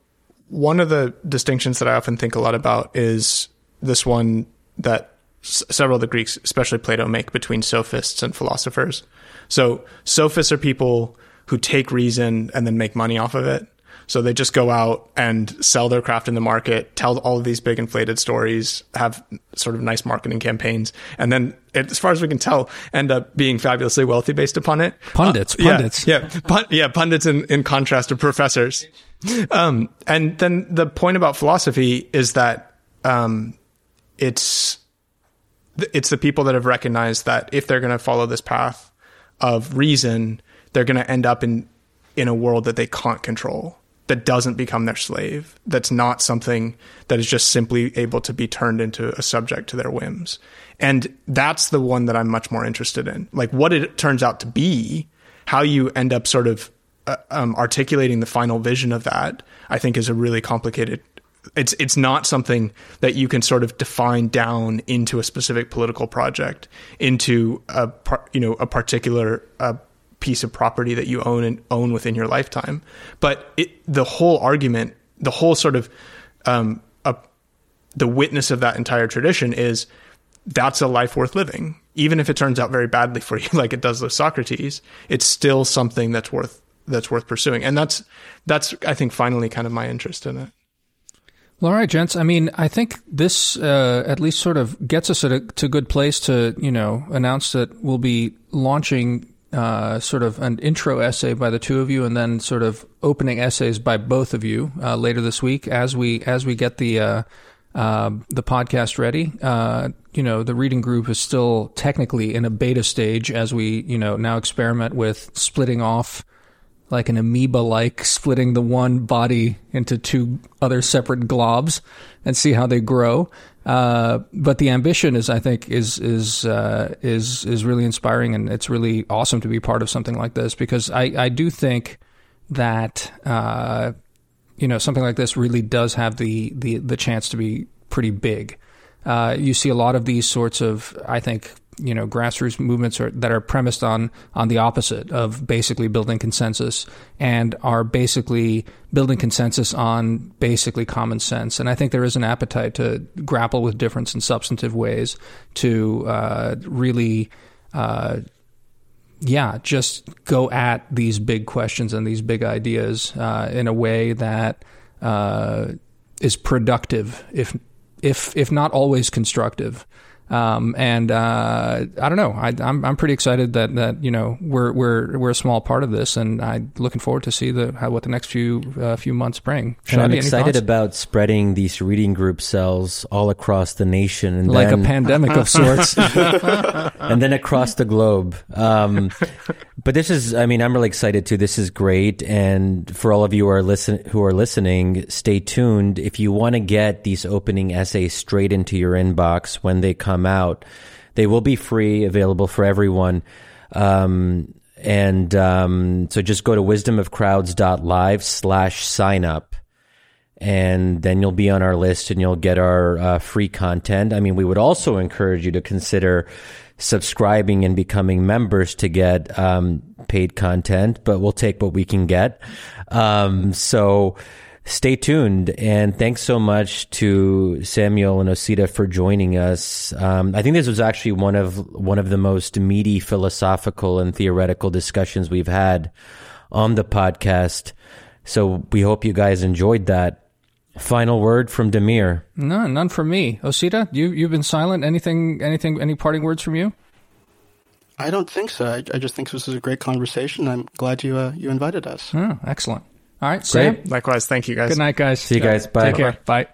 B: one of the distinctions that I often think a lot about is this one that several of the Greeks, especially Plato, make between sophists and philosophers. So sophists are people who take reason and then make money off of it. So they just go out and sell their craft in the market, tell all of these big inflated stories, have sort of nice marketing campaigns, and then, as far as we can tell, end up being fabulously wealthy based upon it.
A: Pundits,
B: uh,
A: pundits,
B: yeah, yeah, pun- yeah, pundits in, in contrast to professors. Um, and then the point about philosophy is that um, it's it's the people that have recognized that if they're going to follow this path of reason, they're going to end up in in a world that they can't control, that doesn't become their slave, that's not something that is just simply able to be turned into a subject to their whims. And that's the one that I'm much more interested in. Like what it turns out to be, how you end up sort of uh, um, articulating the final vision of that, I think is a really complicated it's it's not something that you can sort of define down into a specific political project, into a you know a particular uh, piece of property that you own and own within your lifetime. But it, the whole argument, the whole sort of um, a, the witness of that entire tradition is that's a life worth living, even if it turns out very badly for you, like it does with Socrates. It's still something that's worth that's worth pursuing, and that's that's I think finally kind of my interest in it.
A: Well, all right, gents. I mean, I think this uh, at least sort of gets us at a to a good place to you know announce that we'll be launching uh, sort of an intro essay by the two of you, and then sort of opening essays by both of you uh, later this week as we as we get the uh, uh, the podcast ready. Uh, you know, the reading group is still technically in a beta stage as we you know now experiment with splitting off like an amoeba like, splitting the one body into two other separate globs and see how they grow. Uh, but the ambition is, I think, is is uh, is is really inspiring, and it's really awesome to be part of something like this because I, I do think that uh, you know something like this really does have the the the chance to be pretty big. Uh, you see a lot of these sorts of, I think, you know grassroots movements are, that are premised on on the opposite of basically building consensus and are basically building consensus on basically common sense. And I think there is an appetite to grapple with difference in substantive ways to uh, really uh, yeah just go at these big questions and these big ideas uh, in a way that uh, is productive if if if not always constructive um, and uh, I don't know. I, am I'm, I'm pretty excited that, that you know we're we're we're a small part of this, and I'm looking forward to see the how, what the next few uh, few months bring.
C: and I'm excited about spreading these reading group cells all across the nation, and
A: like
C: then,
A: a pandemic of sorts,
C: and then across the globe. Um, but this is, I mean, I'm really excited too. This is great, and for all of you who are listen who are listening, stay tuned. If you want to get these opening essays straight into your inbox when they come come out. They will be free, available for everyone. Um, and um, so just go to wisdomofcrowds.live slash sign up. And then you'll be on our list and you'll get our uh, free content. I mean, we would also encourage you to consider subscribing and becoming members to get um, paid content, but we'll take what we can get. Um, so, stay tuned. And thanks so much to Samuel and Osita for joining us. Um, I think this was actually one of one of the most meaty philosophical and theoretical discussions we've had on the podcast. So we hope you guys enjoyed that. Final word from Damir.
A: No, none from me. Osita, you you've been silent. Anything? Anything? Any parting words from you?
D: I don't think so. I, I just think this is a great conversation. I'm glad you uh, you invited us.
A: Oh, excellent. All right, Sam.
C: Great.
B: Likewise. Thank you guys.
A: Good night, guys.
C: See you guys. Bye.
A: Take care. Bye.